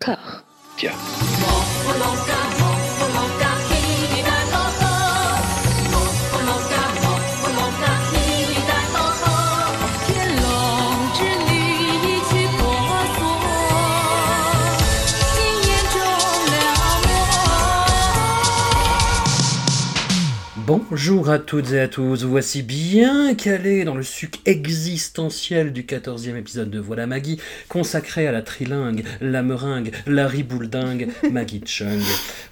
Car. Tiens. Bonjour à toutes et à tous, voici bien calé dans le suc existentiel du 14e épisode de Voilà Maggie, consacré à la trilingue, la meringue, la ribouledingue, Maggie Chung.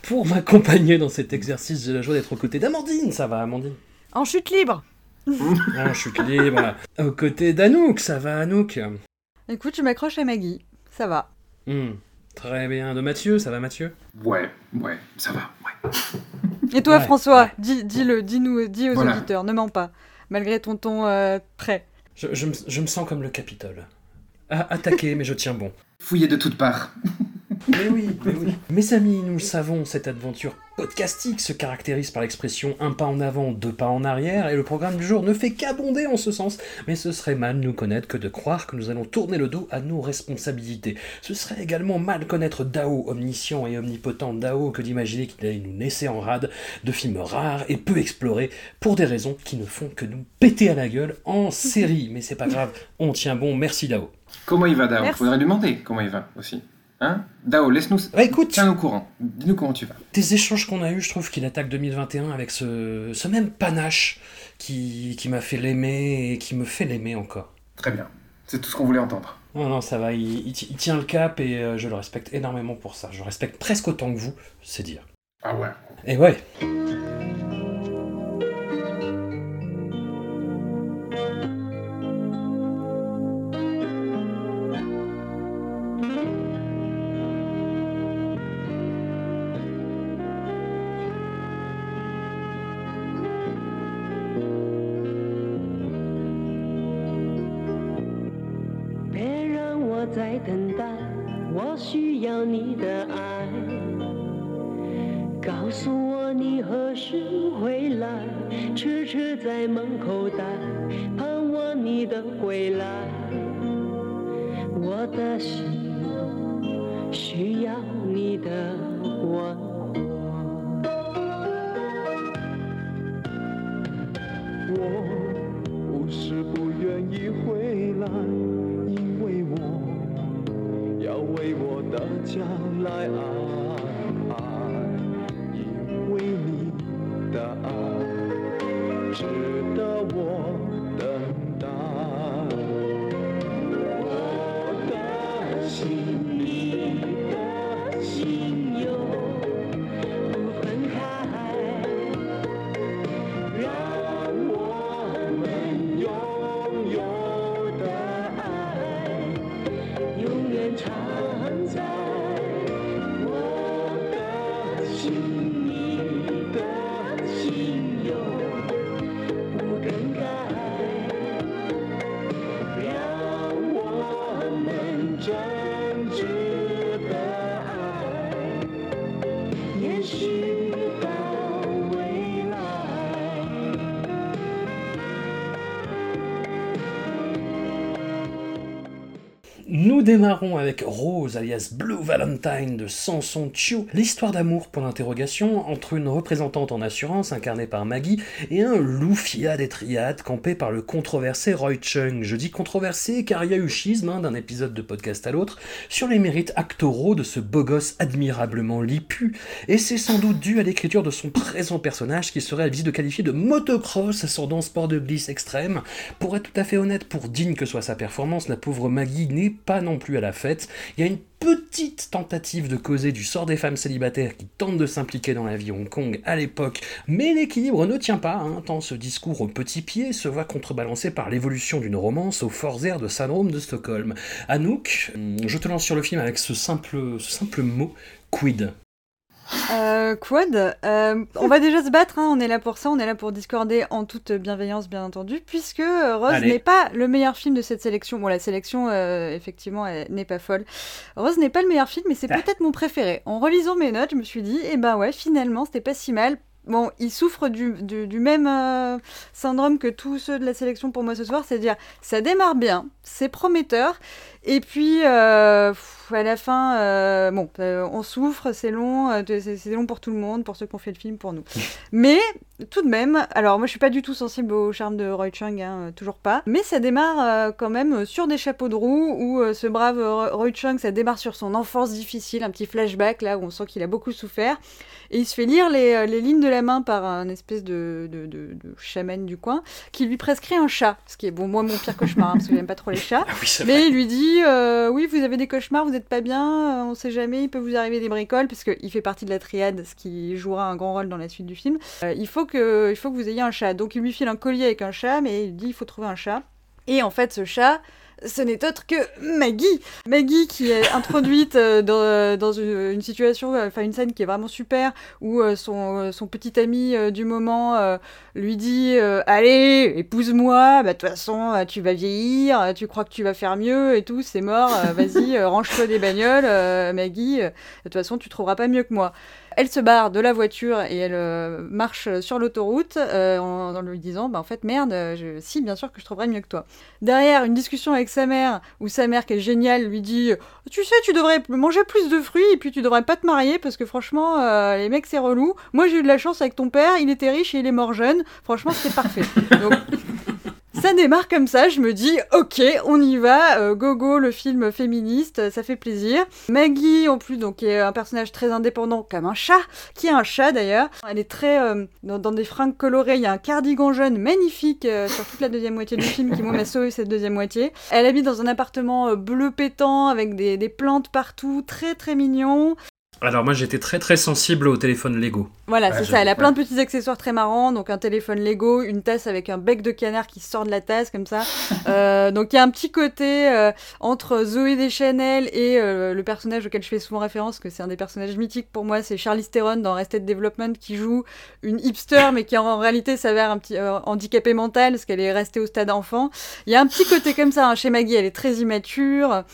Pour m'accompagner dans cet exercice, j'ai la joie d'être aux côtés d'Amandine, ça va Amandine? En chute libre En chute libre, aux côtés d'Anouk, ça va Anouk? Écoute, je m'accroche à Maggie, ça va. Hmm, Très bien, de Mathieu, ça va Mathieu? Ouais, ouais, ça va, ouais. Et toi, Ouais, François, ouais. dis, dis-le, dis-nous, dis aux Voilà. auditeurs, ne mens pas, malgré ton ton euh, prêt. je, je me, je me sens comme le Capitole. À attaquer, mais je tiens bon. Fouillé de toutes parts. Mais oui, mais oui. Mes amis, nous le savons, cette aventure podcastique se caractérise par l'expression un pas en avant, deux pas en arrière, et le programme du jour ne fait qu'abonder en ce sens. Mais ce serait mal nous connaître que de croire que nous allons tourner le dos à nos responsabilités. Ce serait également mal connaître Dao, omniscient et omnipotent Dao, que d'imaginer qu'il allait nous laisser en rade de films rares et peu explorés, pour des raisons qui ne font que nous péter à la gueule en série. Mais c'est pas grave, on tient bon, merci Dao. Comment il va, Dao? Faudrait lui demander comment il va aussi. Hein Dao, laisse-nous. Bah écoute, Tiens-nous au courant. Dis-nous comment tu vas. des échanges qu'on a eus, je trouve qu'il attaque 2021 avec ce, ce même panache qui, qui m'a fait l'aimer et qui me fait l'aimer encore. Très bien. C'est tout ce qu'on voulait entendre. Non, non, ça va, il, il ti- il tient le cap et euh, je le respecte énormément pour ça. Je le respecte presque autant que vous, c'est dire. Ah ouais. Et ouais. 你的爱。告诉我你何时回来，痴痴在门口待，盼望你的归来。我的心需要你的关 démarrons avec Rose, alias Blue Valentine de Samson Chiu, l'histoire d'amour pour l'interrogation entre une représentante en assurance incarnée par Maggie et un loufia des triades campé par le controversé Roy Chung. Je dis controversé car il y a eu schisme hein, d'un épisode de podcast à l'autre sur les mérites actoraux de ce beau gosse admirablement lipu, et c'est sans doute dû à l'écriture de son présent personnage qui serait à de qualifier de motocross ascendant sport de glisse extrême. Pour être tout à fait honnête, pour digne que soit sa performance, la pauvre Maggie n'est pas non plus à la fête. Il y a une petite tentative de causer du sort des femmes célibataires qui tentent de s'impliquer dans la vie Hong Kong à l'époque, mais l'équilibre ne tient pas, hein, tant ce discours au petit pied se voit contrebalancé par l'évolution d'une romance aux forts de syndrome de Stockholm. Anouk, je te lance sur le film avec ce simple mot, quid? Euh, Quad, euh, on va déjà se battre, hein, on est là pour ça, on est là pour discorder en toute bienveillance, bien entendu, puisque euh, Rose n'est pas le meilleur film de cette sélection. Bon, la sélection, euh, effectivement, n'est pas folle. Rose n'est pas le meilleur film, mais c'est Ah. peut-être mon préféré. En relisant mes notes, je me suis dit, eh ben ouais, finalement, c'était pas si mal. Bon, il souffre du, du, du même syndrome que tous ceux de la sélection pour moi ce soir, c'est-à-dire ça démarre bien, c'est prometteur, Et puis, euh, à la fin, euh, bon, euh, on souffre, c'est long, c'est long pour tout le monde, pour ceux qui ont fait le film, pour nous. Mais tout de même, alors moi je suis pas du tout sensible au charme de Roy Chung, hein, toujours pas. Mais ça démarre quand même sur des chapeaux de roue où ce brave Roy Chung, ça démarre sur son enfance difficile, un petit flashback là où on sent qu'il a beaucoup souffert. Et il se fait lire les, les lignes de la main par un espèce de, de, de, de chaman du coin qui lui prescrit un chat. Ce qui est bon, moi mon pire cauchemar, hein, parce que j'aime pas trop les chats. Ah oui, Mais il lui dit euh, Oui, vous avez des cauchemars, vous n'êtes pas bien, euh, on sait jamais, il peut vous arriver des bricoles, parce qu'il fait partie de la triade, ce qui jouera un grand rôle dans la suite du film. Euh, il, faut que, il faut que vous ayez un chat. Donc il lui file un collier avec un chat, mais il dit Il faut trouver un chat. Et en fait, ce chat. Ce n'est autre que Maggie. Maggie qui est introduite euh, dans, dans une, une situation, euh, enfin une scène qui est vraiment super, où euh, son, euh, son petit ami euh, du moment euh, lui dit euh, Allez, épouse-moi, bah de toute façon, euh, tu vas vieillir, euh, tu crois que tu vas faire mieux et tout, c'est mort, euh, vas-y, euh, range-toi des bagnoles, euh, Maggie, euh, de toute façon, tu trouveras pas mieux que moi. Elle se barre de la voiture et elle euh, marche sur l'autoroute euh, en, lui disant bah en fait merde euh, si bien sûr que je trouverais mieux que toi. Derrière une discussion avec sa mère où sa mère qui est géniale lui dit tu sais tu devrais manger plus de fruits et puis tu devrais pas te marier parce que franchement les mecs c'est relou. Moi j'ai eu de la chance avec ton père il était riche et il est mort jeune. Franchement c'est parfait. Ça démarre comme ça, je me dis, ok, on y va, euh, go go, le film féministe, ça fait plaisir. Maggie, en plus, donc, est un personnage très indépendant, comme un chat, qui est un chat d'ailleurs. Elle est très euh, dans, des fringues colorées, il y a un cardigan jaune magnifique euh, sur toute la deuxième moitié du film qui, m'a sauvé cette deuxième moitié. Elle habite dans un appartement euh, bleu pétant, avec des plantes partout, très très mignon. Alors moi j'étais très très sensible au téléphone Lego. Voilà, Ouais, c'est ça. Elle a plein de petits accessoires très marrants. Donc, un téléphone Lego, une tasse avec un bec de canard qui sort de la tasse, comme ça. Euh, donc, il y a un petit côté euh, entre Zoé Deschanel et euh, le personnage auquel je fais souvent référence, que c'est un des personnages mythiques pour moi, c'est Charlize Theron dans Arrested Development qui joue une hipster, mais qui en réalité s'avère un petit euh, handicapé mental, parce qu'elle est restée au stade enfant. Il y a un petit côté comme ça hein, chez Maggie, elle est très immature.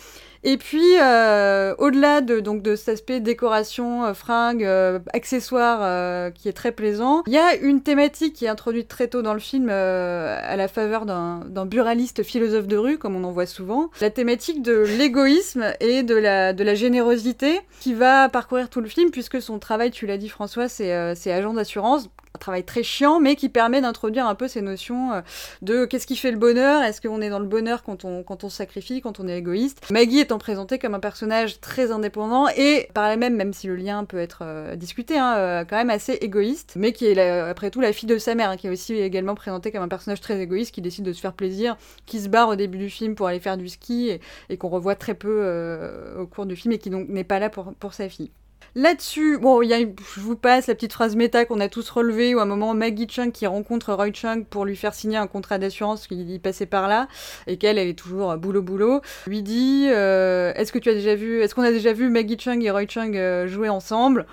Et puis, euh, au-delà de, donc, de cet aspect décoration, euh, fringues, euh, accessoires euh, qui est très plaisant, il y a une thématique qui est introduite très tôt dans le film à la faveur d'un buraliste philosophe de rue, comme on en voit souvent. La thématique de l'égoïsme et de la, de la générosité qui va parcourir tout le film, puisque son travail, tu l'as dit François, c'est agent d'assurance. Un travail très chiant, mais qui permet d'introduire un peu ces notions euh, de qu'est-ce qui fait le bonheur Est-ce qu'on est dans le bonheur quand on, quand on sacrifie, quand on est égoïste Maggie étant présentée comme un personnage très indépendant et par la même, même si le lien peut être euh, discuté, hein, euh, quand même assez égoïste, mais qui est après tout la fille de sa mère, hein, qui est aussi également présentée comme un personnage très égoïste qui décide de se faire plaisir, qui se barre au début du film pour aller faire du ski et, qu'on revoit très peu au cours du film et qui donc n'est pas là pour, pour sa fille. Là-dessus, bon, y a, je vous passe la petite phrase méta qu'on a tous relevée, où à un moment Maggie Chung qui rencontre Roy Chung pour lui faire signer un contrat d'assurance qu'il passait par là, et qu'elle, elle est toujours euh, boulot boulot, lui dit euh, Est-ce que tu as déjà vu, est-ce qu'on a déjà vu Maggie Chung et Roy Chung euh, jouer ensemble?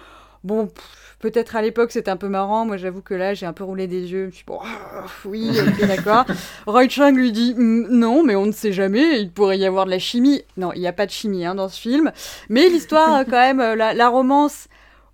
Bon, peut-être à l'époque c'était un peu marrant, moi j'avoue que là j'ai un peu roulé des yeux, je me suis dit, bon, ah, oui, ok, d'accord. Roy Chung lui dit Mm, Non, mais on ne sait jamais, il pourrait y avoir de la chimie. Non, il n'y a pas de chimie hein, dans ce film. Mais l'histoire, euh, quand même, euh, la, la romance,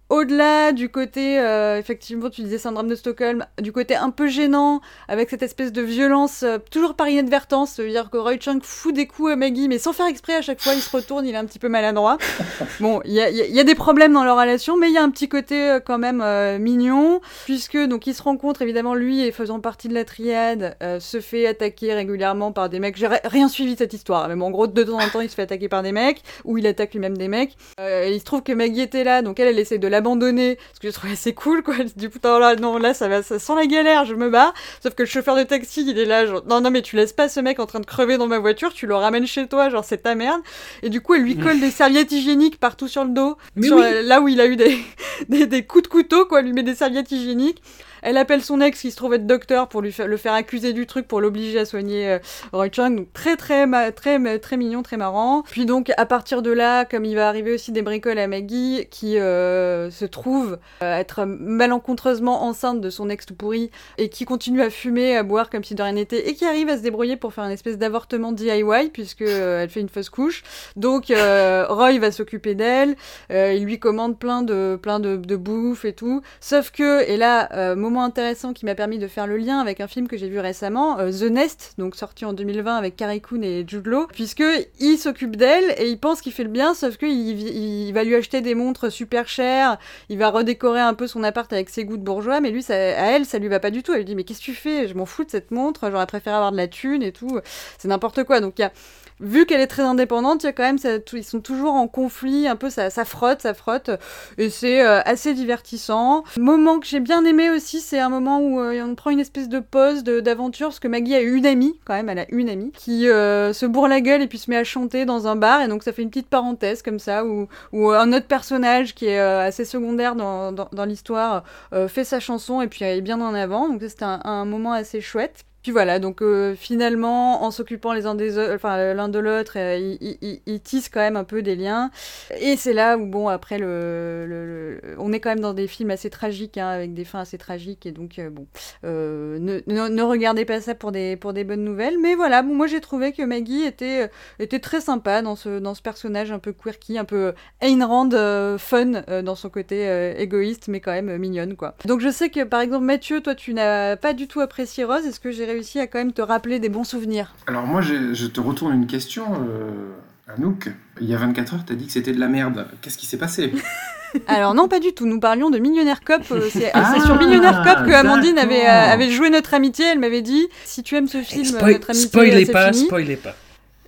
au-delà du côté, euh, effectivement, tu disais syndrome de Stockholm, du côté un peu gênant, avec cette espèce de violence, euh, toujours par inadvertance, c'est-à-dire que Roy Chung fout des coups à Maggie, mais sans faire exprès, à chaque fois il se retourne, il est un petit peu maladroit. Bon, il y a, il y a- il y a des problèmes dans leur relation, mais il y a un petit côté euh, quand même mignon, puisque donc ils se rencontrent, évidemment, lui, et faisant partie de la triade, se fait attaquer régulièrement par des mecs. J'ai ri- rien suivi de cette histoire, mais bon, en gros, de temps en temps, il se fait attaquer par des mecs, ou il attaque lui-même des mecs. Il se trouve que Maggie était là, donc elle, elle essaie de l'abandonner, ce que je trouvais assez cool, quoi. Dit, putain, là, non, là, ça va, ça sent la galère, je me barre. Sauf que le chauffeur de taxi, il est là, genre, non, non, mais tu laisses pas ce mec en train de crever dans ma voiture, tu le ramènes chez toi, genre, c'est ta merde. Et du coup, elle lui colle des serviettes hygiéniques partout sur le dos, Mais sur, oui. euh, là où il a eu des, des, des coups de couteau, quoi, elle lui met des serviettes hygiéniques. Elle appelle son ex qui se trouve être docteur pour lui le faire accuser du truc pour l'obliger à soigner euh, Roy Chung. Donc très très très très mignon, très marrant. Puis donc à partir de là, comme il va arriver aussi des bricoles à Maggie qui euh, se trouve euh, être malencontreusement enceinte de son ex tout pourri et qui continue à fumer, à boire comme si de rien n'était et qui arrive à se débrouiller pour faire une espèce d'avortement DIY puisque elle fait une fausse couche. Donc Roy va s'occuper d'elle, il lui commande plein de plein de, bouffe et tout. Sauf que et là moment intéressant qui m'a permis de faire le lien avec un film que j'ai vu récemment, euh, The Nest, donc sorti en 2020 avec Carrie Coon et Jude Law, puisque il s'occupe d'elle et il pense qu'il fait le bien, sauf qu'il il, il va lui acheter des montres super chères, il va redécorer un peu son appart avec ses goûts de bourgeois, mais lui, à elle, ça lui va pas du tout. Elle lui dit mais qu'est-ce que tu fais? Je m'en fous de cette montre, j'aurais préféré avoir de la thune et tout. C'est n'importe quoi. Donc il y a vu qu'elle est très indépendante, il y a quand même, ils sont toujours en conflit, un peu, ça, frotte, ça frotte, et c'est euh, assez divertissant. Moment que j'ai bien aimé aussi, c'est un moment où euh, on prend une espèce de pause d'aventure, parce que Maggie a une amie, quand même, elle a une amie, qui euh, se bourre la gueule et puis se met à chanter dans un bar, et donc ça fait une petite parenthèse comme ça, où, un autre personnage qui est assez secondaire dans, dans, l'histoire fait sa chanson et puis elle est bien en avant, donc c'était un moment assez chouette. Voilà, donc euh, finalement, en s'occupant les uns des enfin euh, l'un de l'autre, euh, ils, tissent quand même un peu des liens. Et c'est là où bon, après le, on est quand même dans des films assez tragiques, hein, avec des fins assez tragiques, et donc bon, ne, regardez pas ça pour des pour des bonnes nouvelles. Mais voilà, moi j'ai trouvé que Maggie était était très sympa dans ce dans ce personnage un peu quirky, un peu Ayn Rand fun dans son côté égoïste, mais quand même mignonne quoi. Donc je sais que par exemple Mathieu, toi tu n'as pas du tout apprécié Rose. Est-ce que j'ai réussi à quand même te rappeler des bons souvenirs Alors moi, je te retourne une question, euh, Anouk. Il y a 24 heures, t'as dit que c'était de la merde. Qu'est-ce qui s'est passé? Alors non, pas du tout. Nous parlions de Millionnaire Cop. euh, C'est Ah, c'est sur Millionnaire Cop que Amandine avait, euh, avait joué notre amitié. Elle m'avait dit si tu aimes ce film, Spoil- notre amitié, spoilez c'est pas, fini. spoilez pas.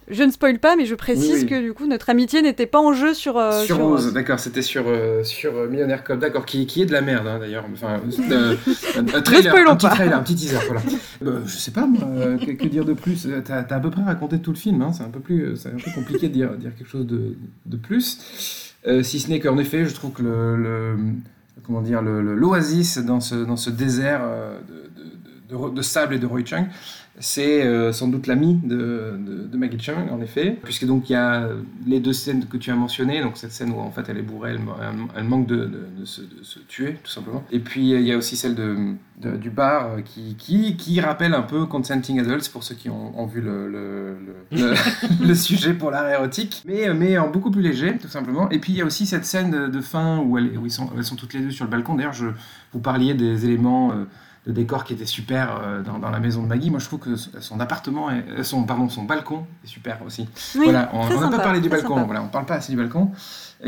Je ne spoil pas, mais je précise Oui, oui. que du coup notre amitié n'était pas en jeu sur euh, Sur sur Rose, d'accord, c'était sur, euh, sur euh, Millionnaire Cop, d'accord, qui, qui est de la merde hein, d'ailleurs. Enfin, euh, un, un trailer, un petit pas. trailer, un petit teaser, voilà. Euh, je sais pas, moi, euh, que, que dire de plus Euh, T'as as à peu près raconté tout le film, hein, c'est un peu plus, euh, un peu compliqué de dire, dire quelque chose de, de plus. Euh, si ce n'est qu'en effet, je trouve que le, le- comment dire, le- le- l'oasis dans ce, dans ce désert euh, de, de- de- sable et de Roy Chung, c'est euh, sans doute l'ami de, de, Maggie Chung, en effet, puisque donc il y a les deux scènes que tu as mentionnées, donc cette scène où en fait elle est bourrée, elle, elle- manque de, se, tuer, tout simplement. Et puis il y a aussi celle de, du bar euh, qui, qui, rappelle un peu Consenting Adults, pour ceux qui ont, vu le, le, sujet pour l'art érotique, mais, mais en beaucoup plus léger, tout simplement. Et puis il y a aussi cette scène de, fin où, elles sont toutes les deux sur le balcon. D'ailleurs, je, vous parliez des éléments euh, de décor qui étaient super euh, dans, dans la maison de Maggie. Moi, je trouve que son appartement, est- son, pardon, son balcon est super aussi. Oui, voilà, on n'a pas parlé du balcon, sympa. voilà, on parle pas assez du balcon,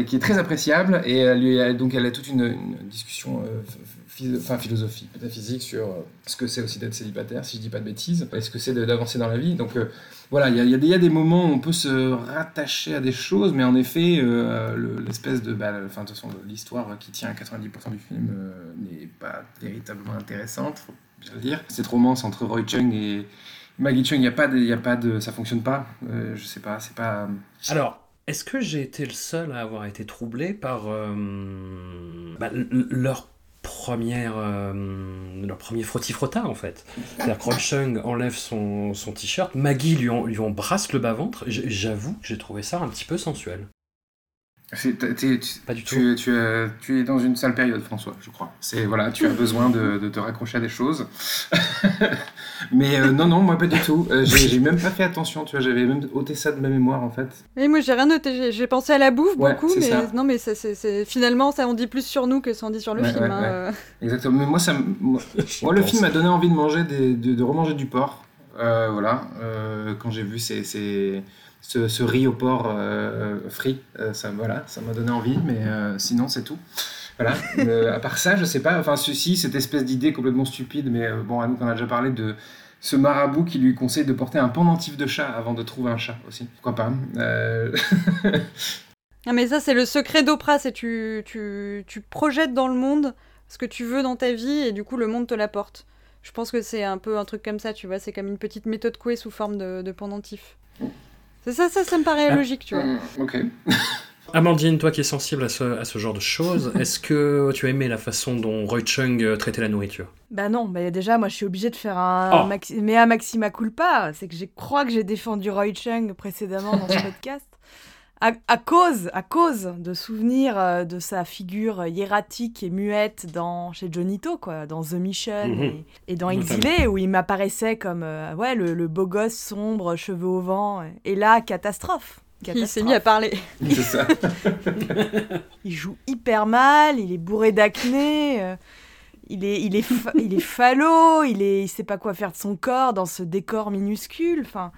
qui est très appréciable. Et elle, donc elle a toute une, discussion euh, enfin, philosophique, métaphysique sur euh, ce que c'est aussi d'être célibataire, si je dis pas de bêtises, et ce que c'est d'avancer dans la vie. Donc euh, voilà, il y a, des- moments où on peut se rattacher à des choses, mais en effet, euh, le- l'espèce de. Bah, de toute façon, l'histoire qui tient à 90% du film euh, n'est pas véritablement intéressante, faut bien le dire. Cette romance entre Roy Chung et. Maggie Chung, il y a a pas de, ça fonctionne pas. Euh, je sais pas, c'est pas. Alors, est-ce que j'ai été le seul à avoir été troublé par euh, bah, euh, leur premier frotti-frottard en fait? C'est-à-dire que enlève son, son t-shirt Maggie lui, lui embrasse le bas-ventre. J- j'avoue que j'ai trouvé ça un petit peu sensuel C'est- t'es- t'es- tu, pas du tout tu, tu, euh, tu es dans une sale période, François, je crois. C'est voilà, tu as besoin de, de te raccrocher à des choses. Mais euh, non, non, moi pas du tout. Euh, j'ai j'ai même pas fait attention, tu vois, j'avais même ôté ça de ma mémoire en fait. Et moi j'ai rien noté. J'ai- J'ai pensé à la bouffe Ouais, beaucoup, mais ça. non, mais ça, c'est- c'est- finalement ça en dit plus sur nous que ça en dit sur le Ouais, film. ouais, hein, ouais. euh. Exactement. Mais moi, ça, me- moi, le film m'a donné envie de manger, des, de, de remanger du porc. Euh, voilà, Euh, quand j'ai vu ces, ces- ce, riz au porc euh, frit, euh, ça, ça m'a donné envie, mais euh, sinon c'est tout. Voilà. Euh, à part ça, je sais pas. Enfin, ceci, cette espèce d'idée complètement stupide, mais euh, bon, Anouk en a déjà parlé de ce marabout qui lui conseille de porter un pendentif de chat avant de trouver un chat aussi. Pourquoi pas Euh, Ah, mais ça c'est le secret d'Oprah, c'est tu, tu, tu projettes dans le monde ce que tu veux dans ta vie et du coup le monde te l'apporte. Je pense que c'est un peu un truc comme ça, tu vois, c'est comme une petite méthode couée sous forme de pendentif. C'est ça, ça, ça me paraît Ah. logique, tu vois. Mm, ok. Amandine, toi qui es sensible à ce, à ce genre de choses, est-ce que tu as aimé la façon dont Roy Chung euh, traitait la nourriture? Bah non, bah déjà, moi je suis obligée de faire un Oh. maxi... mea maxima culpa. C'est que je crois que j'ai défendu Roy Chung précédemment dans ce podcast. À, à cause, à cause de souvenirs euh, de sa figure hiératique et muette dans, chez Johnito, quoi, dans The Mission Mhm. et, et dans. Exilé, où il m'apparaissait comme euh, ouais, le, le beau gosse sombre, cheveux au vent. Et là, catastrophe. Il s'est mis à parler. C'est ça. Il joue hyper mal, il est bourré d'acné. euh, il est, il est, fa- il est falot, il est, il sait pas quoi faire de son corps dans ce décor minuscule. Enfin,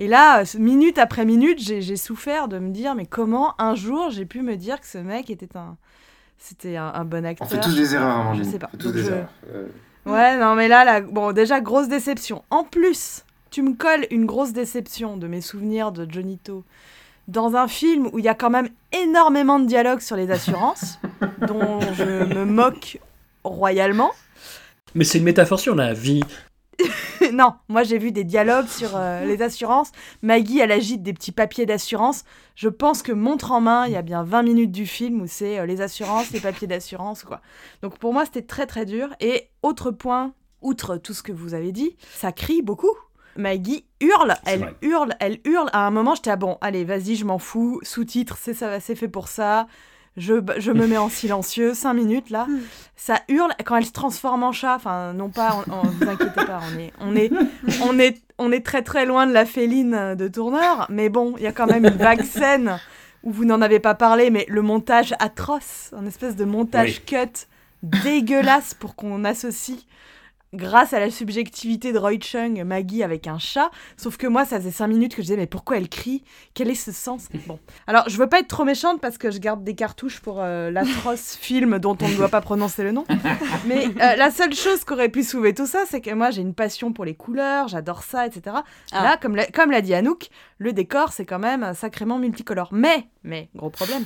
et là, minute après minute, j'ai souffert de me dire, mais comment un jour j'ai pu me dire que ce mec était un, c'était un, un bon On acteur? fait tous des erreurs, Amandine. Je sais pas. On fait tous des je- erreurs. Euh, Ouais, non, mais là, là, bon, déjà, grosse déception. En plus, tu me colles une grosse déception de mes souvenirs de Johnito dans un film où il y a quand même énormément de dialogues sur les assurances, dont je me moque royalement. Mais c'est une métaphore sur la vie. non, moi j'ai vu des dialogues sur euh, les assurances. Maggie, elle agite des petits papiers d'assurance. Je pense que montre en main, il y a bien 20 minutes du film où c'est euh, les assurances, les papiers d'assurance, quoi. Donc pour moi, c'était très très dur. Et autre point, outre tout ce que vous avez dit, ça crie beaucoup. Maggie hurle, elle vrai. hurle, elle hurle. À un moment, j'étais ah bon, allez, vas-y, je m'en fous. Sous-titres, c'est ça, c'est fait pour ça. Je, je me mets en silencieux, 5 minutes là. Ça hurle quand elle se transforme en chat. Enfin, non pas, on, on- vous inquiétez pas, on est, on est, on est, on est très très loin de la féline de tourneur. Mais bon, il y a quand même une vague scène où vous n'en avez pas parlé, mais le montage atroce, un espèce de montage cut dégueulasse pour qu'on associe grâce à la subjectivité de Roy Chung, Maggie avec un chat. Sauf que moi, ça faisait 5 minutes que je disais, mais pourquoi elle crie? Quel est ce sens? Bon. Alors, je veux pas être trop méchante parce que je garde des cartouches pour euh, l'atroce film dont on ne doit pas prononcer le nom. Mais euh, la seule chose qui aurait pu sauver tout ça, c'est que moi, j'ai une passion pour les couleurs, j'adore ça, etc. Ah. Là, comme l'a, comme l'a dit Anouk, le décor, c'est quand même sacrément multicolore. Mais, mais, gros problème,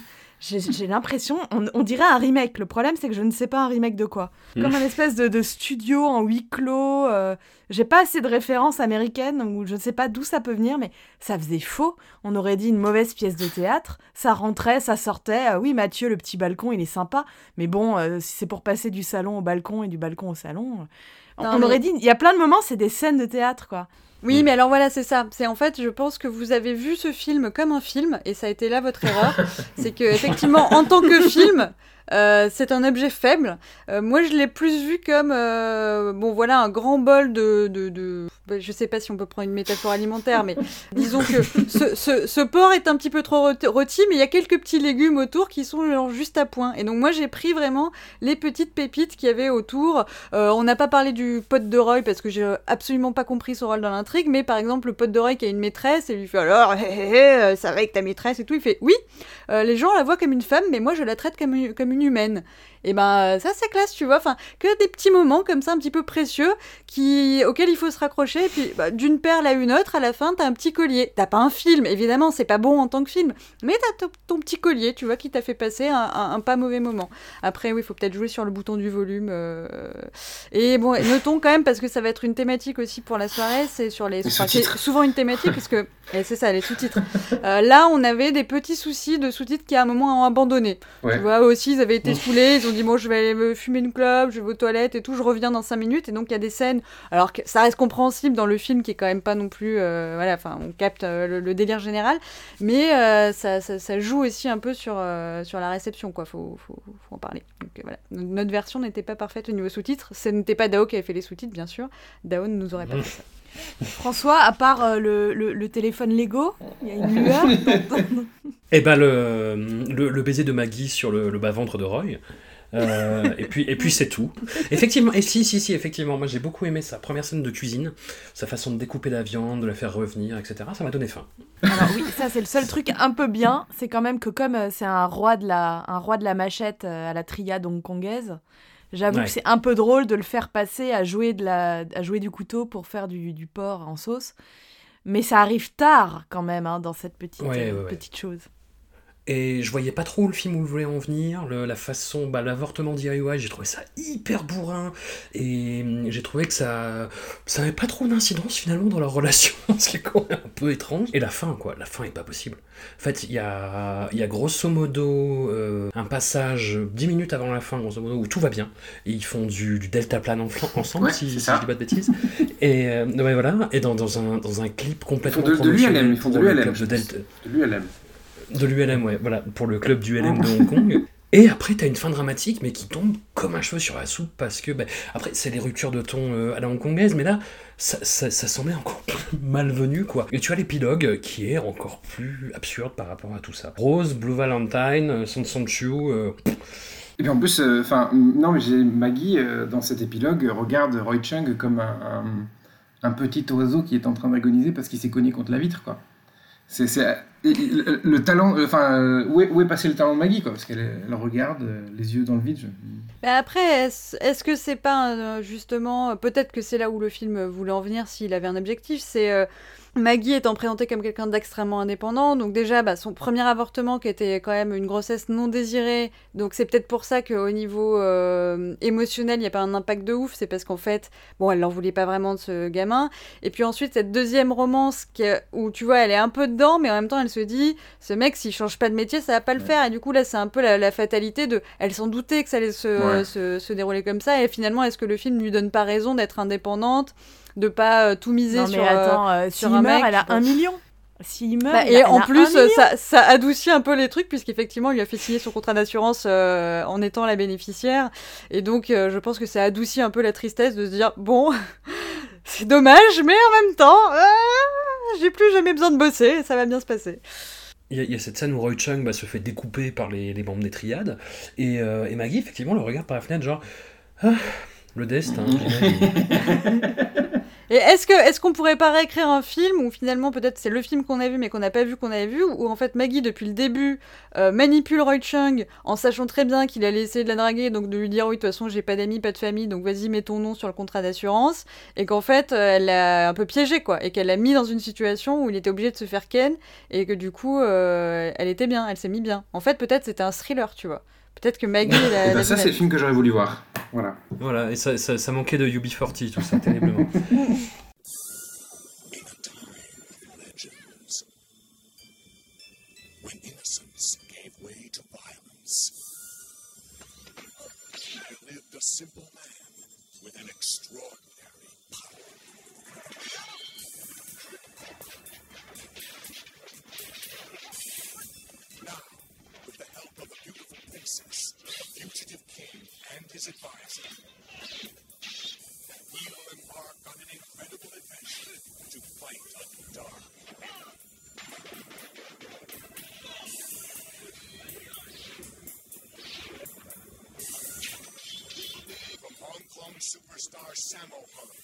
j'ai, l'impression, on, on dirait un remake. Le problème, c'est que je ne sais pas un remake de quoi. Comme un espèce de, de studio en huis clos. euh, j'ai pas assez de références américaines, ou je ne sais pas d'où ça peut venir, mais ça faisait faux. On aurait dit une mauvaise pièce de théâtre. Ça rentrait, ça sortait. Euh, oui, Mathieu, le petit balcon, il est sympa. Mais bon, euh, si c'est pour passer du salon au balcon et du balcon au salon. On- Non, on mais- aurait dit, il y a plein de moments, c'est des scènes de théâtre, quoi. Oui, mais alors voilà, c'est ça. C'est en fait, je pense que vous avez vu ce film comme un film, et ça a été là votre erreur. c'est que effectivement, en tant que film, euh, c'est un objet faible. Euh, moi, je l'ai plus vu comme, euh, bon, voilà, un grand bol de, de, de- bah, je sais pas si on peut prendre une métaphore alimentaire, mais disons que ce, ce, ce porc est un petit peu trop rôti- mais il y a quelques petits légumes autour qui sont genre juste à point. Et donc moi, j'ai pris vraiment les petites pépites qu'il y avait autour. On n'a pas parlé du pote de Roy parce que j'ai absolument pas compris son rôle dans l'intrigue, mais par exemple, le pote de Roy qui a une maîtresse et lui fait alors, hé, hé, hé, ça va avec ta maîtresse et tout, il fait oui, les gens la voient comme une femme, mais moi je la traite comme une, comme une humaine. Et ben ça c'est classe, tu vois, enfin, que des petits moments comme ça un petit peu précieux qui, auxquels il faut se raccrocher, et puis bah, d'une perle à une autre, à la fin t'as un petit collier. T'as pas un film, évidemment, c'est pas bon en tant que film, mais t'as ton, ton petit collier, tu vois, qui t'a fait passer un, un- un pas mauvais moment. Après, oui, il faut peut-être jouer sur le bouton du volume. euh, Et bon, notons quand même, parce que ça va être une thématique aussi pour la soirée, c'est sur les. Les enfin, c'est souvent une thématique, parce que. et c'est ça, les sous-titres. Euh, là, on avait des petits soucis de sous-titres qui à un moment ont abandonné. Ouais. Tu vois, aussi, ils avaient été saoulés, ils ont dit, bon, je vais aller me fumer une clope, je vais aux toilettes et tout, je reviens dans 5 minutes. Et donc, il y a des scènes. Alors que ça reste compréhensible dans le film qui est quand même pas non plus. euh, voilà, enfin, on capte euh, le, le délire général. Mais euh, ça, ça, ça joue aussi un peu sur, sur la réception, quoi. Faut, faut, faut en parler. Donc voilà. Notre version n'était pas parfaite au niveau sous-titres. Ce n'était pas Dao qui avait fait les sous-titres, bien sûr. Dao ne nous aurait pas fait ça. François, à part euh, le, le- le téléphone Lego, il y a une lueur. Eh ben le, baiser de Maggie sur le, le bas-ventre de Roy. Euh, et puis, et puis c'est tout. Effectivement, et si, si, si, effectivement, moi j'ai beaucoup aimé sa première scène de cuisine, sa façon de découper la viande, de la faire revenir, etc. Ça m'a donné faim. Alors oui, ça c'est le seul truc un peu bien, c'est quand même que comme euh, c'est un roi de la, un roi de la machette euh, à la triade hongkongaise, j'avoue Ouais. que c'est un peu drôle de le faire passer à jouer, de la, à jouer du couteau pour faire du, du porc en sauce. Mais ça arrive tard quand même hein, dans cette petite, Ouais, ouais, ouais. petite chose. Et je voyais pas trop le film où il voulait en venir, le- la façon, bah, l'avortement DIY, j'ai trouvé ça hyper bourrin, et hum, j'ai trouvé que ça ça avait pas trop d'incidence finalement dans leur relation, ce qui est quand même un peu étrange. Et la fin, quoi, la fin est pas possible. En fait, il y a, y a grosso modo euh, un passage 10 minutes avant la fin, grosso modo, où tout va bien, et ils font du, du deltaplane en ensemble, Ouais, si, si je dis pas de bêtises. Et euh, ouais, voilà, et dans, dans, un, dans un clip complètement de- de l'ULM, ils font de l'ULM. Delta. De l'ULM. De l'ULM, ouais, voilà, pour le club du LM de Hong Kong. Et après, t'as une fin dramatique, mais qui tombe comme un cheveu sur la soupe, parce que, ben, après, c'est les ruptures de ton euh, à la hongkongaise, mais là, ça, ça, ça semblait encore plus malvenu, quoi. Et tu as l'épilogue, qui est encore plus absurde par rapport à tout ça. Rose, Blue Valentine, euh, Son Son Chu, euh, Et puis en plus, euh, enfin, non, mais j'ai Maggie euh, dans cet épilogue regarde Roy Chung comme un, un- un petit oiseau qui est en train d'agoniser parce qu'il s'est cogné contre la vitre, quoi. C'est le, le talent, euh, enfin, euh, où, est, passé le talent de Maggie, quoi Parce qu'elle elle regarde euh, les yeux dans le vide. je- Mais après, est-ce que c'est pas justement, peut-être que c'est là où le film voulait en venir s'il avait un objectif, c'est Maggie étant présentée comme quelqu'un d'extrêmement indépendant, donc déjà bah, son premier avortement qui était quand même une grossesse non désirée, donc c'est peut-être pour ça qu'au niveau euh, émotionnel il n'y a pas un impact de ouf, c'est parce qu'en fait, bon elle n'en voulait pas vraiment de ce gamin, et puis ensuite cette deuxième romance qui, où tu vois elle est un peu dedans, mais en même temps elle se dit, ce mec s'il change pas de métier ça va pas le faire, et du coup là c'est un peu la, la fatalité de, elle s'en doutait que ça allait se, Ouais. se, se dérouler comme ça, et finalement est-ce que le film lui donne pas raison d'être indépendante, de pas euh, tout miser Non, sur... mais euh, attends, euh, sur s'il un meurt, mec, elle a un million. S'il meurt, Bah, et a- en plus, ça, ça adoucit un peu les trucs, puisqu'effectivement, il lui a fait signer son contrat d'assurance euh, en étant la bénéficiaire. Et donc, euh, je pense que ça adoucit un peu la tristesse de se dire bon, c'est dommage, mais en même temps, euh, j'ai plus jamais besoin de bosser, ça va bien se passer. Il y, a- il y a cette scène où Roy Chung bah, se fait découper par les, les membres des triades, et, euh, et Maggie, effectivement, le regarde par la fenêtre, genre Ah, le destin. Et est-ce que est-ce qu'on pourrait pas réécrire un film où finalement peut-être c'est le film qu'on a vu mais qu'on n'a pas vu qu'on avait vu où en fait Maggie depuis le début euh, manipule Roy Chung en sachant très bien qu'il allait essayer de la draguer donc de lui dire oui de toute façon j'ai pas d'amis pas de famille donc vas-y mets ton nom sur le contrat d'assurance et qu'en fait euh, elle l'a un peu piégé quoi et qu'elle l'a mis dans une situation où il était obligé de se faire ken et que du coup euh, elle était bien elle s'est mis bien en fait peut-être c'était un thriller tu vois peut-être que Maggie Eh ben, a ça, c'est le film que j'aurais voulu voir. Voilà. Voilà, et ça, ça, ça manquait de UB40, tout ça, terriblement. superstar Sammo Hung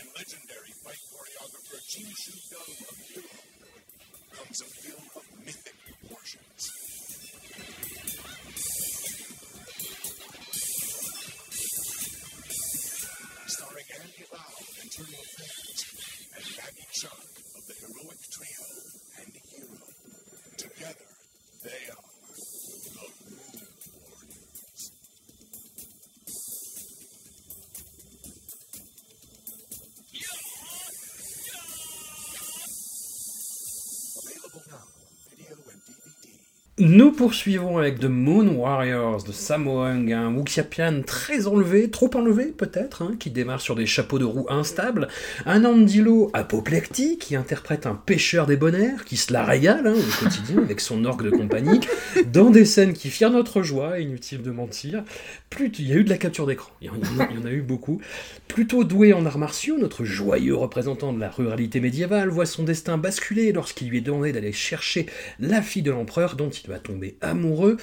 and legendary fight choreographer Jin Shu Dong of Hero comes a film of Nous poursuivons avec The Moon Warriors de Sammo un Wuxiapian très enlevé, trop enlevé peut-être, hein, qui démarre sur des chapeaux de roue instables, un Andilo apoplectique qui interprète un pêcheur débonnaire qui se la régale hein, au quotidien avec son orgue de compagnie, dans des scènes qui firent notre joie, inutile de mentir. Il y a eu de la capture d'écran, il il y en a eu beaucoup. Plutôt doué en arts martiaux, notre joyeux représentant de la ruralité médiévale voit son destin basculer lorsqu'il lui est demandé d'aller chercher la fille de l'empereur dont il va tomber amoureux.